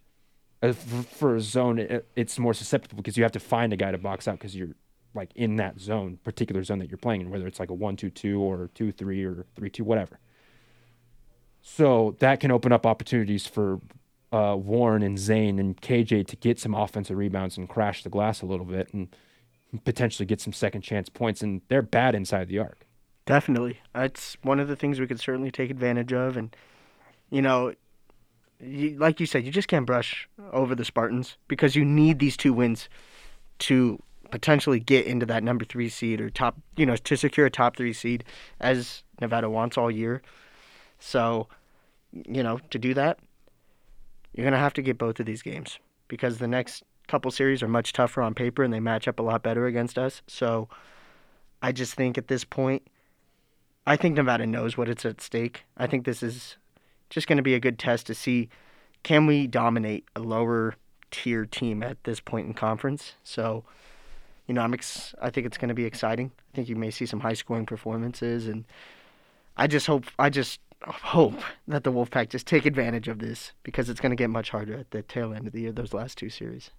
uh, for a zone, it's more susceptible because you have to find a guy to box out because you're like in that zone, particular zone that you're playing in, whether it's like a one two two or two three or three two, whatever. So that can open up opportunities for uh, Warren and Zane and KJ to get some offensive rebounds and crash the glass a little bit and potentially get some second chance points. And they're bad inside the arc. Definitely. That's one of the things we could certainly take advantage of. And, you know, you, like you said, you just can't brush over the Spartans because you need these two wins to potentially get into that number three seed or top, you know, to secure a top three seed as Nevada wants all year. So, you know, to do that, you're going to have to get both of these games because the next couple series are much tougher on paper and they match up a lot better against us. So, I just think at this point, I think Nevada knows what it's at stake. I think this is just going to be a good test to see can we dominate a lower tier team at this point in conference. So, you know, I'm ex- I think it's going to be exciting. I think you may see some high scoring performances, and I just hope I just hope that the Wolfpack just take advantage of this because it's going to get much harder at the tail end of the year. Those last two series.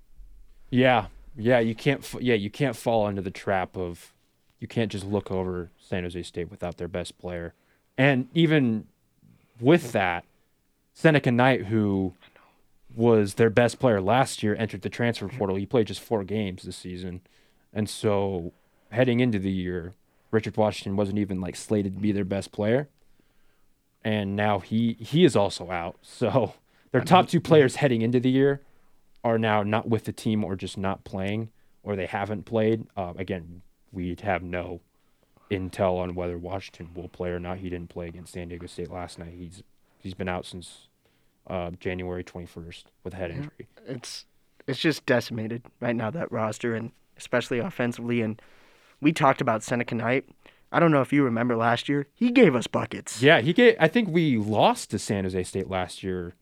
Yeah, yeah, you can't. Yeah, you can't fall into the trap of you can't just look over San Jose State without their best player, and even with that, Seneca Knight, who was their best player last year, entered the transfer mm-hmm. portal. He played just four games this season, and so heading into the year, Richard Washington wasn't even like slated to be their best player, and now he he is also out. So their top two players heading into the year are now not with the team or just not playing or they haven't played. Uh, again, we have no intel on whether Washington will play or not. He didn't play against San Diego State last night. He's he's been out since uh, January 21st with a head injury. It's it's just decimated right now that roster and especially offensively. And we talked about Seneca Knight. I don't know if you remember last year. He gave us buckets. Yeah, he gave. I think we lost to San Jose State last year.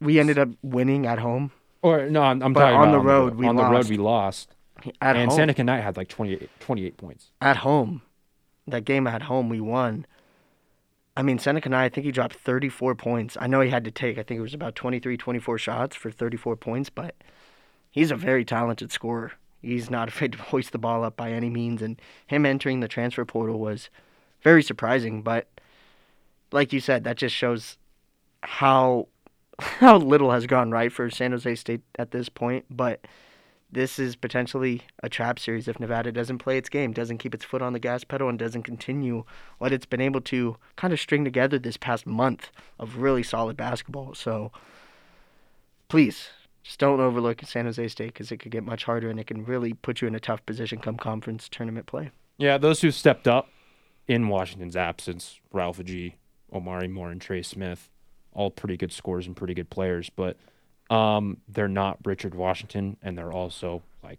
We ended up winning at home. Or no, I'm, I'm talking on the on road, The, we on the road, lost. we lost. At and home. Seneca Knight had like 28, 28 points. at home. That game at home, we won. I mean, Seneca Knight, I think he dropped 34 points. I know he had to take, I think it was about 23, 24 shots for 34 points, but he's a very talented scorer. He's not [laughs] afraid to hoist the ball up by any means, and him entering the transfer portal was very surprising. But like you said, that just shows how [laughs] how little has gone right for San Jose State at this point. But this is potentially a trap series if Nevada doesn't play its game, doesn't keep its foot on the gas pedal, and doesn't continue what it's been able to kind of string together this past month of really solid basketball. So please, just don't overlook San Jose State because it could get much harder and it can really put you in a tough position come conference tournament play. Yeah, those who stepped up in Washington's absence, Ralph Agee, Omari Moore, and Trey Smith, all pretty good scores and pretty good players, but um, they're not Richard Washington, and they're also like,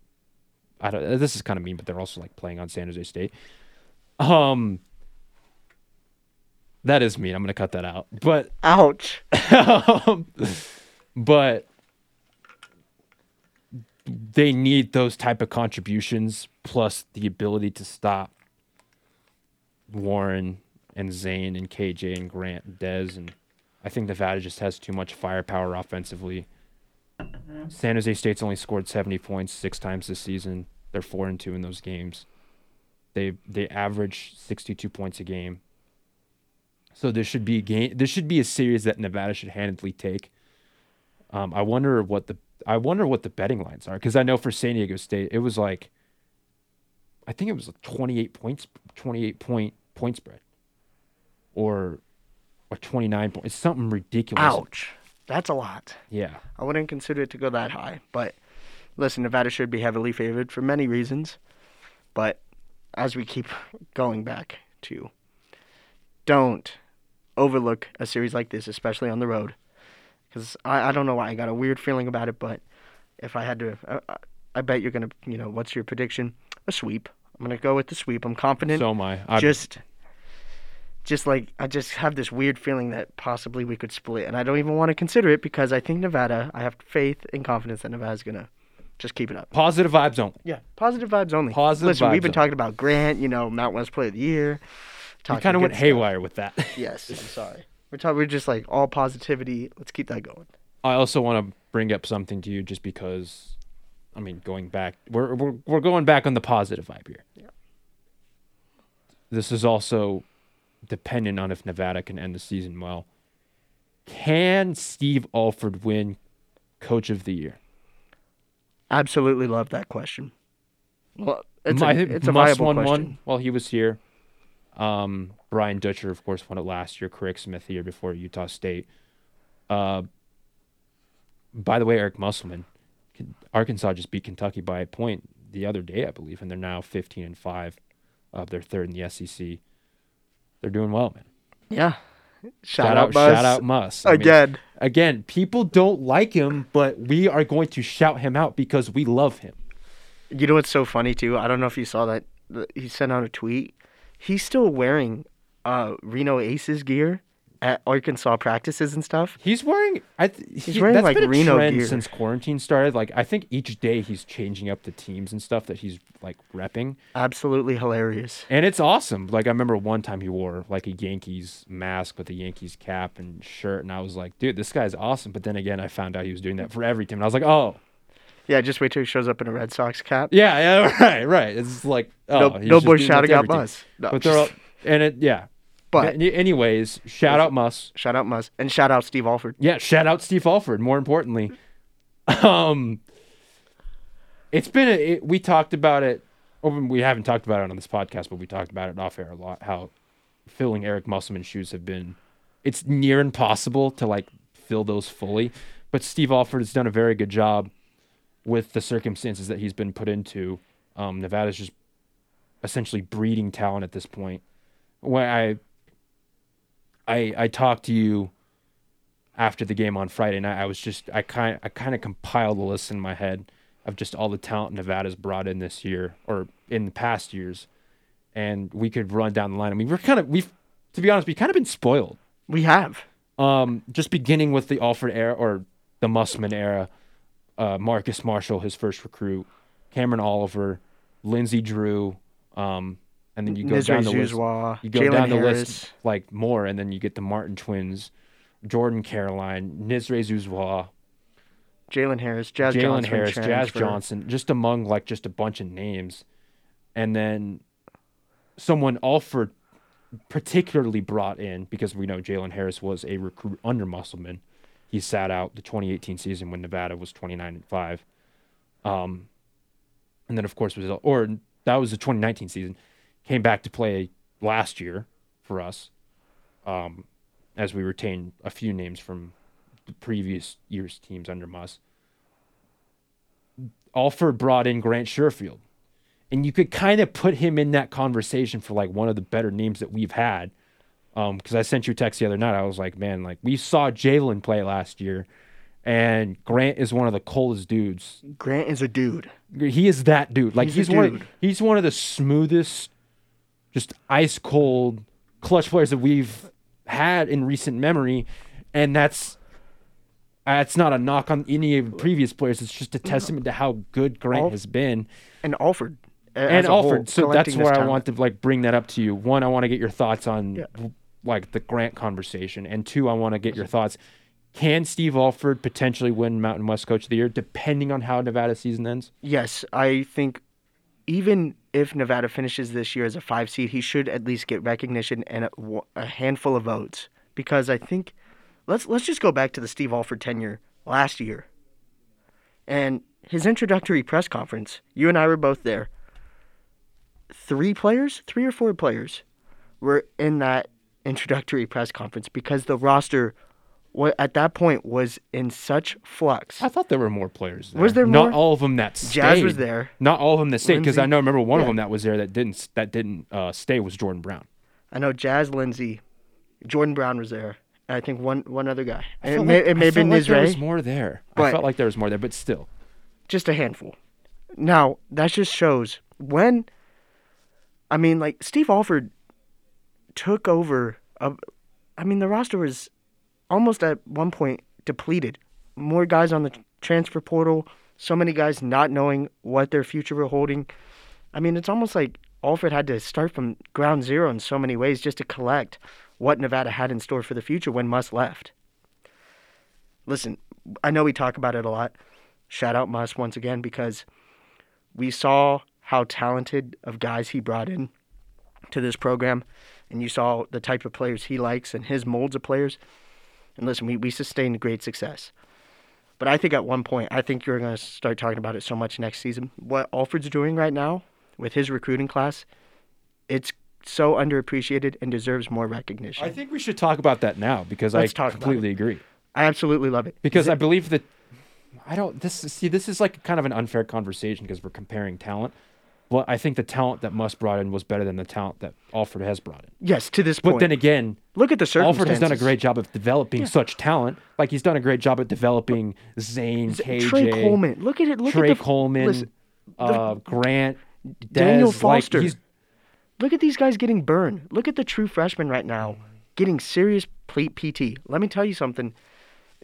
I don't. This is kind of mean, but they're also like playing on San Jose State. Um, that is mean. I'm gonna cut that out, but Ouch. [laughs] um, but they need those type of contributions plus the ability to stop Warren and Zane and KJ and Grant and Dez and I think Nevada just has too much firepower offensively. San Jose State's only scored 70 points six times this season. They're four and two in those games. They they average 62 points a game. So this should be a game. This should be a series that Nevada should handedly take. Um, I wonder what the I wonder what the betting lines are because I know for San Diego State it was like I think it was a 28 points 28 point point spread or or 29 points. It's something ridiculous. Ouch. That's a lot. Yeah. I wouldn't consider it to go that high. But listen, Nevada should be heavily favored for many reasons. But as we keep going back to, don't overlook a series like this, especially on the road. Because I, I don't know why. I got a weird feeling about it. But if I had to, uh, I, I bet you're going to, you know, what's your prediction? A sweep. I'm going to go with the sweep. I'm confident So am I. I just just like I just have this weird feeling that possibly we could split, and I don't even want to consider it because I think Nevada. I have faith and confidence that Nevada's gonna just keep it up. positive vibes only. Yeah, positive vibes only. Positive Listen, we've been only. talking about Grant, you know, Mount West Player of the Year. You kind of went stuff. haywire with that. [laughs] Yes, I'm sorry. We're talking. We're just like all positivity. Let's keep that going. I also want to bring up something to you just because, I mean, going back, we're we're we're going back on the positive vibe here. Yeah. This is also dependent on if Nevada can end the season well. Can Steve Alford win Coach of the Year? Absolutely love that question. Well, it's I a, it's a viable question. one while he was here. Um, Brian Dutcher, of course, won it last year. Craig Smith the year before Utah State. Uh, by the way, Eric Musselman, Arkansas just beat Kentucky by a point the other day, I believe, and they're now 15 and five. Uh, they're third in the SEC. They're doing well, man. Yeah. Shout, Shout, out, Buzz. shout out, Muss. I mean, again. again, people don't like him, but we are going to shout him out because we love him. You know what's so funny too? I don't know if you saw that. He sent out a tweet. He's still wearing uh, Reno Aces gear at Arkansas practices and stuff. He's wearing. I th- He's he- wearing, like, been a Reno trend gear. since quarantine started. Like I think each day he's changing up the teams and stuff that he's like repping, Absolutely hilarious. and it's awesome. Like I remember one time he wore like a Yankees mask with a Yankees cap and shirt, and I was like, dude, this guy's awesome. But then again, I found out he was doing that for every team, and I was like, oh, Yeah, just wait till he shows up in a Red Sox cap. yeah, yeah, [laughs] right, right. It's like oh, no, he's no doing to out team. No, But they're all, and it yeah. but Any- anyways, shout out Muss. shout out Muss and shout out Steve Alford. Yeah, shout out Steve Alford. More importantly, [laughs] um, it's been a, it, we talked about it. Or we haven't talked about it on this podcast, but we talked about it off air a lot. How filling Eric Musselman's shoes have been, it's near impossible to like fill those fully. But Steve Alford has done a very good job with the circumstances that he's been put into. Um, Nevada's just essentially breeding talent at this point. When I I I talked to you after the game on Friday night, I was just I kind I kind of compiled a list in my head of just all the talent Nevada's brought in this year or in the past years, and we could run down the line. I mean, we're kind of we've to be honest, we've kind of been spoiled. We have. Um, just beginning with the Alford era or the Musselman era, uh, Marcus Marshall, his first recruit, Cameron Oliver, Lindsey Drew, um, and then you go down the list. Zouzoua, You go Jalen down the Harris. list like more, and then you get the Martin twins, Jordan Caroline, Nisre Zouzoua, Jalen Harris, Jazz Jalen Johnson, Harris, Jazz transfer. Johnson, just among like just a bunch of names, and then someone Alford particularly brought in because we know Jalen Harris was a recruit under Musselman. He sat out the 2018 season when Nevada was 29 and five, um, and then of course was or that was the 2019 season. Came back to play last year for us, um, as we retained a few names from the previous year's teams under Muss. Alford brought in Grant Sherfield. And you could kind of put him in that conversation for like one of the better names that we've had. Um, because I sent you a text the other night. I was like, man, like we saw Jalen play last year, and Grant is one of the coldest dudes. Grant is a dude. He is that dude. Like He's he's, one. Of, he's one of the smoothest, just ice cold clutch players that we've had in recent memory, and that's that's not a knock on any of the previous players. It's just a testament to how good Grant Al- has been And Alford. and whole, Alford. So that's where I want to like bring that up to you. One, I want to get your thoughts on Yeah. Like the Grant conversation, and two, I want to get your thoughts. Can Steve Alford potentially win Mountain West Coach of the Year, depending on how Nevada season ends? Yes, I think even if Nevada finishes this year as a five seed, he should at least get recognition and a, a handful of votes. Because I think let's let's just go back to the Steve Alford tenure last year. And his introductory press conference, you and I were both there. Three players, three or four players, were in that introductory press conference because the roster, at that point, was in such flux. I thought there were more players. There. Was there more Not more? all of them that stayed. Jazz was there. Not all of them that stayed, because I Lindsey. know. Remember, one of them that was there that didn't that didn't uh, stay was Jordan Brown. I know Jazz Lindsay, Jordan Brown was there. and I think one one other guy. I It felt may, like- it may I have been like there was more there. I felt like there was more there, but still. just a handful. Now that just shows when. I mean, like Steve Alford took over. A, I mean, the roster was almost at one point depleted. More guys on the transfer portal. So many guys not knowing what their future were holding. I mean, it's almost like Alford had to start from ground zero in so many ways just to collect what Nevada had in store for the future when Muss left. Listen, I know we talk about it a lot. Shout out Muss once again because we saw how talented of guys he brought in to this program, and you saw the type of players he likes and his molds of players. And listen, we, we sustained great success. But I think at one point, I think you're going to start talking about it so much next season. What Alford's doing right now with his recruiting class, it's so underappreciated and deserves more recognition. I think we should talk about that now because Let's I completely agree. I absolutely love it. Because I believe that I don't this see this is like kind of an unfair conversation because we're comparing talent. Well, I think the talent that Muss brought in was better than the talent that Alford has brought in. yes, to this point. But then again, look at the circumstances. Alford has done a great job of developing such talent. Like he's done a great job at developing Zane, KJ, Trey Coleman. Look at it. Look Trey at the Coleman, listen, uh, Grant, Daniel Dez, like, Foster. he's- Look at these guys getting burned. Look at the true freshmen right now getting serious PT. Let me tell you something.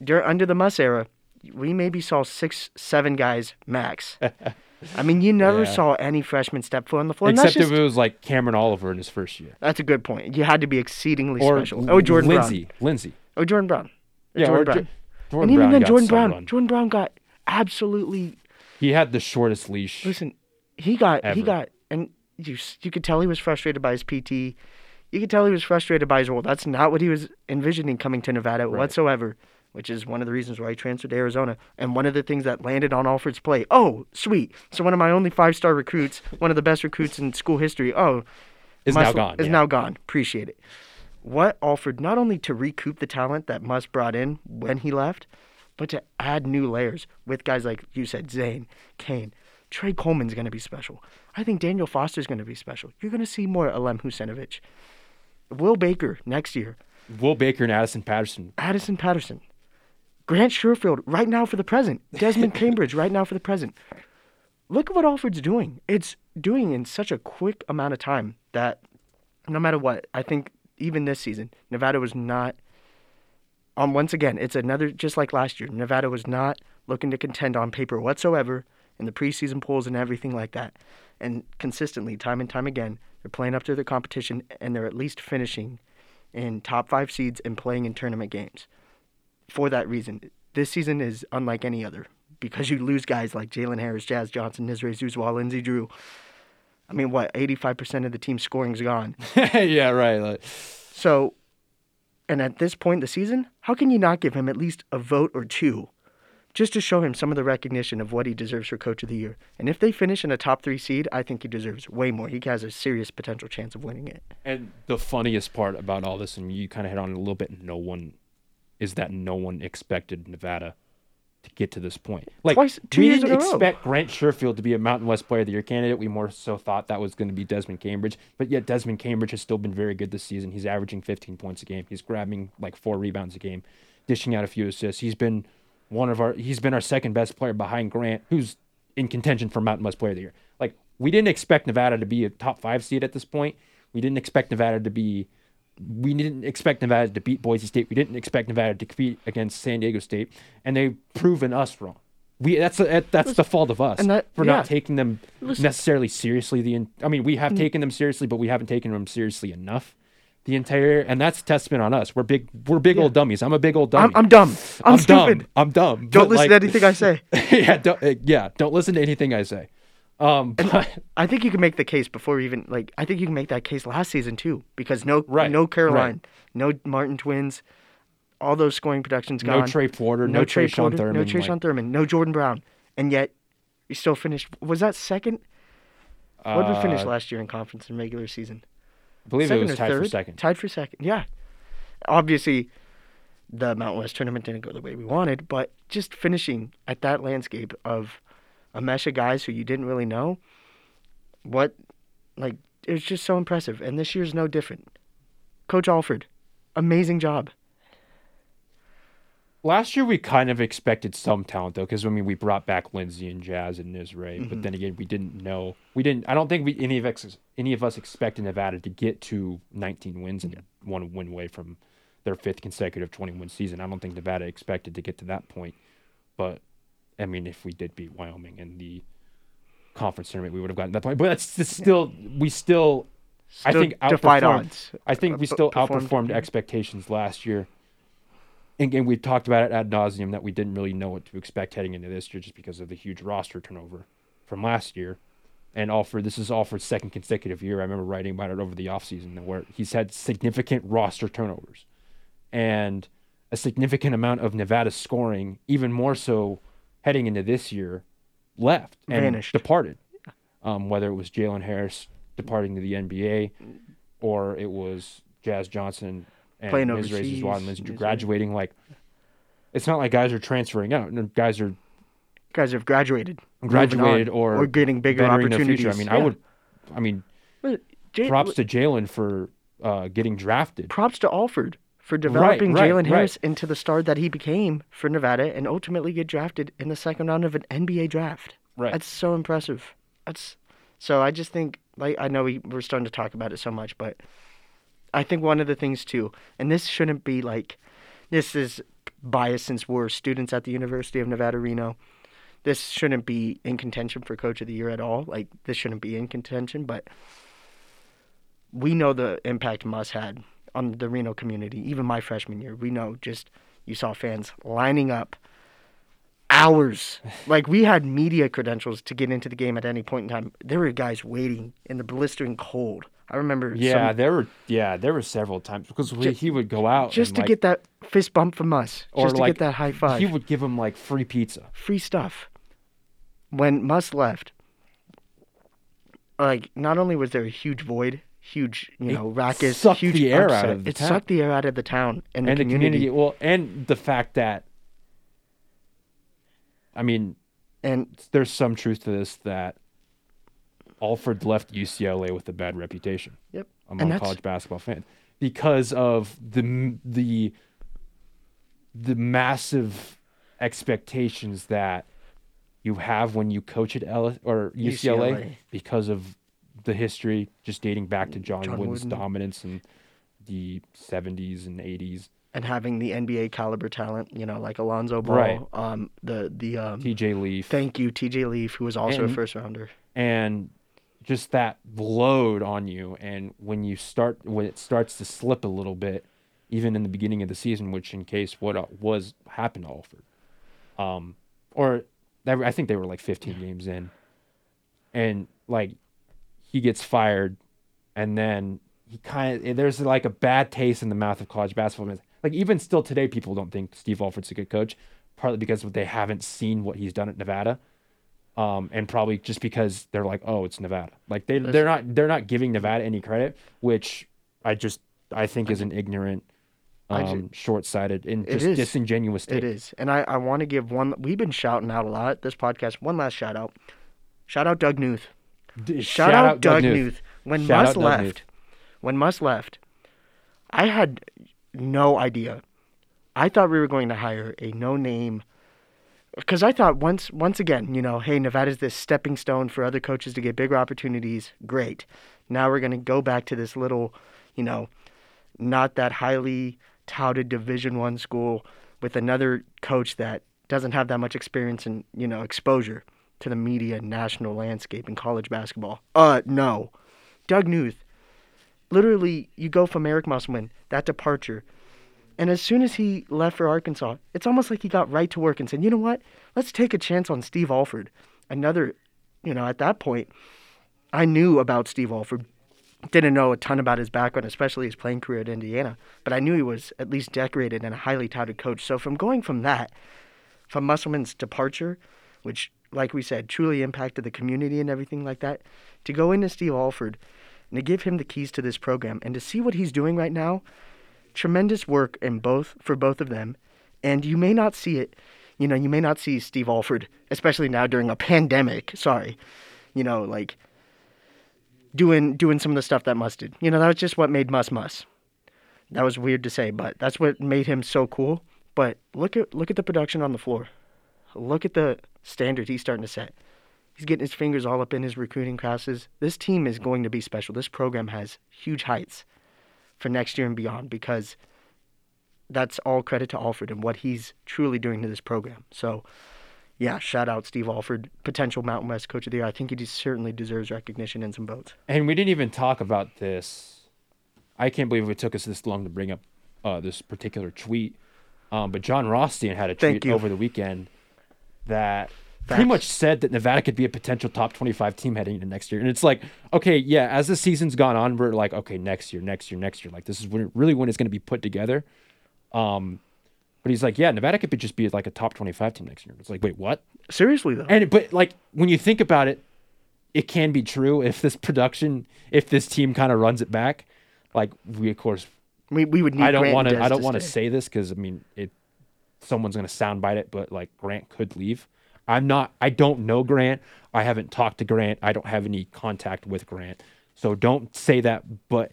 Dur under the Muss era, we maybe saw six, seven guys max. [laughs] I mean, you never Yeah. saw any freshman step foot on the floor. except just, if it was like Cameron Oliver in his first year. that's a good point. You had to be exceedingly Or special. Oh, Jordan Lindsey. Brown. Lindsey. Oh, Jordan Brown. Yeah, Jordan or Jo- Brown. Jordan and even Brown then, Jordan Brown. run. Jordan Brown got absolutely He had the shortest leash. Listen, he got he got and you you could tell he was frustrated by his PT. You could tell he was frustrated by his role. That's not what he was envisioning coming to Nevada Right. whatsoever, which is one of the reasons why he transferred to Arizona and one of the things that landed on Alford's plate. Oh, sweet. So one of my only five-star recruits, one of the best recruits in school history. Oh, Is now gone. Is yeah. now gone. Appreciate it. What Alford not only to recoup the talent that Muss brought in when he left, but to add new layers with guys like you said, Zane, Kane, Trey Coleman's going to be special. I think Daniel Foster's going to be special. You're going to see more Alem Huseinovic. Will Baker next year. Will Baker and Addison Patterson. Addison Patterson. Grant Sherfield right now for the present. Desmond Cambridge right now for the present. Look at what Alford's doing. It's doing in such a quick amount of time that no matter what, I think even this season, Nevada was not um once again, it's another just like last year. Nevada was not looking to contend on paper whatsoever in the preseason polls and everything like that. And consistently, time and time again, they're playing up to the competition and they're at least finishing in top five seeds and playing in tournament games. For that reason, this season is unlike any other because you lose guys like Jalen Harris, Jazz Johnson, Nisre Zouzoua, Lindsey Drew. I mean, what, 85% of the team's scoring's gone. [laughs] yeah, right. Like, So, and at this point in the season, how can you not give him at least a vote or two just to show him some of the recognition of what he deserves for Coach of the Year? And if they finish in a top three seed, I think he deserves way more. He has a serious potential chance of winning it. and the funniest part about all this, and you kind of hit on it a little bit, no one is that no one expected Nevada to get to this point. Like Twice- two we years didn't expect Grant Sherfield to be a Mountain West Player of the Year candidate. We more so thought that was going to be Desmond Cambridge, but yet Desmond Cambridge has still been very good this season. He's averaging 15 points a game. He's grabbing like four rebounds a game, dishing out a few assists. He's been one of our. He's been our second best player behind Grant, who's in contention for Mountain West Player of the Year. Like we didn't expect Nevada to be a top five seed at this point. We didn't expect Nevada to be we didn't expect Nevada to beat Boise State. We didn't expect Nevada to compete against San Diego State, and they've proven us wrong. We that's that's the fault of us and that- for yeah. not taking them Listen. necessarily seriously. The I mean, we have taken them seriously, but we haven't taken them seriously enough. The entire and that's a testament on us. We're big. We're big old dummies. I'm a big old dummy. I'm, I'm dumb. I'm, stupid. dumb. I'm dumb. Don't but, listen like- to anything I say. [laughs] yeah, don't, uh, yeah. Don't listen to anything I say. Um, but I think you can make the case before even like I think you can make that case last season too because no Right, no Caroline, right. no Martin twins, all those scoring productions gone. no. Trey Porter, no, Trey Sean Porter, Thurman. no Trey like, Sean Thurman, no Jordan Brown, and yet you still finished. Was that second? What did we finish uh, last year in conference and regular season? I believe second it was or tied for third? second. Tied for second. Yeah. Obviously, the Mountain West tournament didn't go the way we wanted, but just finishing at that landscape of a mesh of guys who you didn't really know, what, like, it was just so impressive. And this year's no different. Coach Alford, amazing job. Last year we kind of expected some talent though, because I mean we brought back Lindsey and Jazz and Nisre, Mm-hmm. but then again we didn't know. We didn't. I don't think we any of us any of us expected Nevada to get to 19 wins and one win away from their fifth consecutive 20 win season. I don't think Nevada expected to get to that point. But I mean, if we did beat Wyoming in the conference tournament, we would have gotten that point. But that's still we still. I think outperformed- I think we Uh, still performed, outperformed expectations last year. and we've talked about it ad nauseum that we didn't really know what to expect heading into this year just because of the huge roster turnover from last year. And Alford, this is Alford's second consecutive year. I remember writing about it over the offseason where he's had significant roster turnovers and a significant amount of Nevada scoring, even more so heading into this year, left and Vanished. departed. Um, whether it was Jalen Harris departing to the NBA or it was Jazz Johnson and Playing Ms. Linsky Ms. graduating. Like, it's not like guys are transferring out. No, Guys are Guys have graduated, graduated on, or or getting bigger opportunities. I mean, I would, I mean, Jay- props to Jalen for uh, getting drafted. props to Alford for developing right, Jalen right. Harris into the star that he became for Nevada and ultimately get drafted in the second round of an NBA draft. Right. That's so impressive. That's so I just think like I know we, we're starting to talk about it so much, but I think one of the things too, and this shouldn't be like this is biased since we're students at the University of Nevada Reno. This shouldn't be in contention for coach of the year at all. Like this shouldn't be in contention, but we know the impact Muss had on the Reno community. Even my freshman year, we know just you saw fans lining up hours. [laughs] like we had media credentials to get into the game at any point in time. There were guys waiting in the blistering cold. I remember Yeah, some, there were yeah there were several times because we, Ju- he would go out just to like, get that fist bump from us, or just to like get that high five. He would give him like free pizza. free stuff. When Muss left, like not only was there a huge void, huge you It know raucous, sucked huge the air out of the it town. sucked the air out of the town and, and the community. Well, and the fact that, I mean, And there's some truth to this that Alford left UCLA with a bad reputation yep, among college basketball fans because of the the the massive expectations that you have when you coach at L or UCLA, UCLA. because of the history just dating back to John, John Wooden's Wooden. dominance in the 70s and 80s. and having the NBA caliber talent, you know, like Alonzo Ball, Right. um, the the um, TJ Leaf thank you TJ Leaf, who was also And- a first rounder. and just that load on you and when you start when it starts to slip a little bit even in the beginning of the season which in case what uh, was happened to Alford um or I think they were like 15 games in and like he gets fired and then he kind of there's like a bad taste in the mouth of college basketball like even still today people don't think Steve Alford's a good coach partly because they haven't seen what he's done at Nevada um, and probably just because they're like, oh, it's Nevada. Like they they're not they're not giving Nevada any credit, which I just I think is an ignorant, um, short sighted and just is. disingenuous. It take. is, and I I want to give one. We've been shouting out a lot this podcast. One last shout out, shout out Doug Knuth. D- Shout, out, Doug Knuth. When Shout out Doug left, Knuth. when Muss left, I had no idea. I thought we were going to hire a no-name, because I thought once once again, you know, hey, Nevada's this stepping stone for other coaches to get bigger opportunities. Great. Now we're going to go back to this little, you know, not that highly touted Division One school with another coach that doesn't have that much experience and you know exposure to the media and national landscape in college basketball. Uh, no, Doug Knuth. Literally, you go from Eric Musselman that departure, and as soon as he left for Arkansas, it's almost like he got right to work and said, "You know what? Let's take a chance on Steve Alford." Another, you know, at that point, I knew about Steve Alford didn't know a ton about his background, especially his playing career at Indiana, but I knew he was at least decorated and a highly touted coach. So from going from that, from Musselman's departure, which, like we said, truly impacted the community and everything like that, to go into Steve Alford and to give him the keys to this program and to see what he's doing right now, tremendous work in both for both of them. And you may not see it, you know, you may not see Steve Alford, especially now during a pandemic. Sorry, you know, like doing doing some of the stuff that Muss did. You know, that was just what made Muss Muss. That was weird to say, but that's what made him so cool. But look at look at the production on the floor. Look at the standards he's starting to set. He's getting his fingers all up in his recruiting classes. This team is going to be special. This program has huge heights for next year and beyond because that's all credit to Alford and what he's truly doing to this program. So, yeah, shout out Steve Alford, potential Mountain West Coach of the Year. I think he certainly deserves recognition and some votes. And we didn't even talk about this. I can't believe it took us this long to bring up uh, this particular tweet. Um, but Jon Rothstein had a tweet over the weekend that pretty much said that Nevada could be a potential top 25 team heading into next year. And it's like, okay, yeah, as the season's gone on, we're like, okay, next year, next year, next year. Like, this is when really when it's going to be put together. Um, but he's like, yeah, Nevada could be just be like a top 25 team next year. It's like, wait, what? Seriously though. And but like when you think about it, it can be true if this production, if this team kind of runs it back. Like we of course, we, we would need. I don't want to. I don't want to say this because I mean it. Someone's gonna soundbite it, but like Grant could leave. I'm not. I don't know Grant. I haven't talked to Grant. I don't have any contact with Grant. So don't say that. But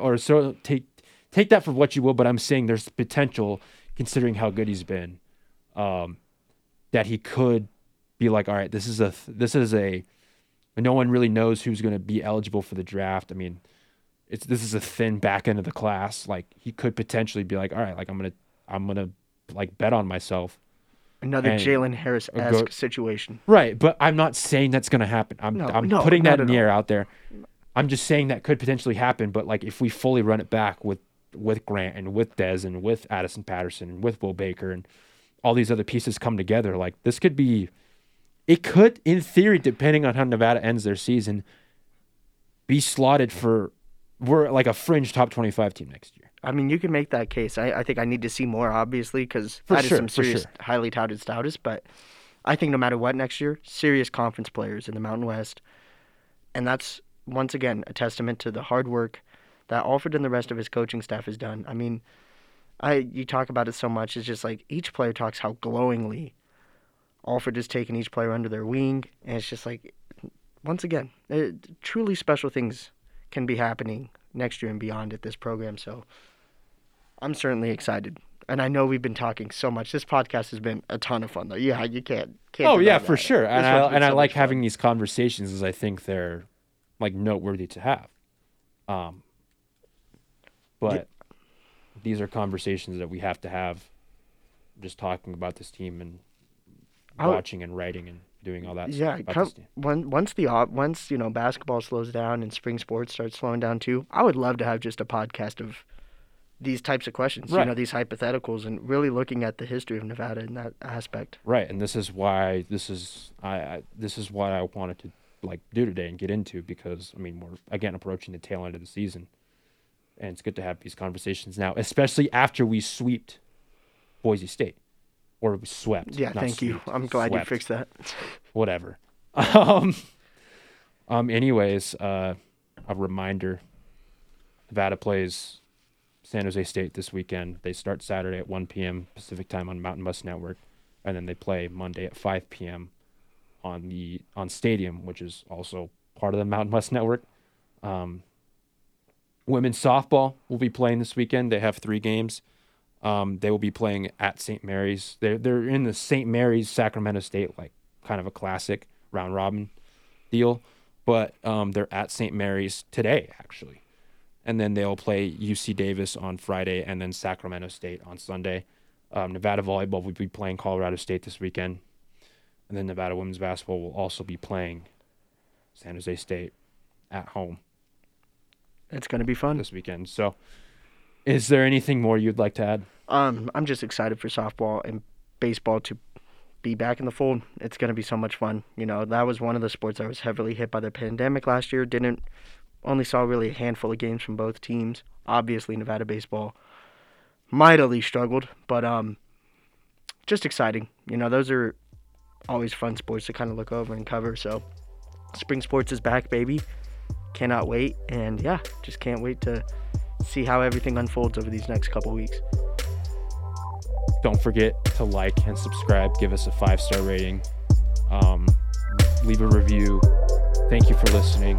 or so take take that for what you will. But I'm saying there's potential, considering how good he's been, um, that he could be like, all right, this is a this is a. No one really knows who's going to be eligible for the draft. I mean, it's this is a thin back end of the class. Like he could potentially be like, all right, like I'm gonna I'm gonna like bet on myself. Another Jalen Harris esque situation. Right, but I'm not saying that's gonna happen. I'm No, I'm no, putting that in the all. air out there. I'm just saying that could potentially happen. But like if we fully run it back with with Grant and with Dez and with Addison Patterson and with Will Baker and all these other pieces come together, like this could be. It could, in theory, depending on how Nevada ends their season, be slotted for we're like a fringe top 25 team next year. I mean, you can make that case. I, I think I need to see more, obviously, because is sure, some serious, sure. highly touted status. But I think no matter what next year, serious conference players in the Mountain West, and that's once again a testament to the hard work that Alford and the rest of his coaching staff has done. I mean, I you talk about it so much. It's just like each player talks how glowingly Alford has taken each player under their wing, and it's just like once again, uh, truly special things can be happening next year and beyond at this program. So I'm certainly excited. And I know we've been talking so much. This podcast has been a ton of fun, though. Yeah, you can't. can't Oh yeah, for sure. This And I and I like fun. having these conversations as I think they're like noteworthy to have. Um but these are conversations that we have to have just talking about this team and I would- watching and writing and doing all that Yeah, stuff come, when, once the once you know basketball slows down and spring sports starts slowing down too, I would love to have just a podcast of these types of questions. You know, these hypotheticals and really looking at the history of Nevada in that aspect. Right, and this is why this is I, I this is what I wanted to like do today and get into because I mean we're again approaching the tail end of the season, and it's good to have these conversations now, especially after we swept Boise State, or we swept. Yeah, thank you. I'm glad swept, you fixed that. [laughs] Whatever. [laughs] Um. Um. Anyways, uh, a reminder: Nevada plays San Jose State this weekend. They start Saturday at 1 p.m. Pacific time on Mountain West Network, and then they play Monday at 5 p.m. on the on Stadium, which is also part of the Mountain West Network. Um, women's softball will be playing this weekend. They have three games. Um, they will be playing at St. Mary's. They're they're in the St. Mary's Sacramento State like kind of a classic round robin deal, but um, they're at St. Mary's today actually, and then they'll play UC Davis on Friday and then Sacramento State on Sunday. Um, Nevada volleyball will be playing Colorado State this weekend, and then Nevada women's basketball will also be playing San Jose State at home It's gonna be fun. this weekend. So, is there anything more you'd like to add? Um, I'm just excited for softball and baseball to be back in the fold. It's going to be so much fun. You know, that was one of the sports that was heavily hit by the pandemic last year. Didn't only saw really a handful of games from both teams. Obviously, Nevada baseball mightily struggled, but um, just exciting. You know, those are always fun sports to kind of look over and cover. So, spring sports is back, baby. Cannot wait, and yeah, just can't wait to see how everything unfolds over these next couple weeks. Don't forget to like and subscribe. Give us a five star rating. Um, leave a review. Thank you for listening.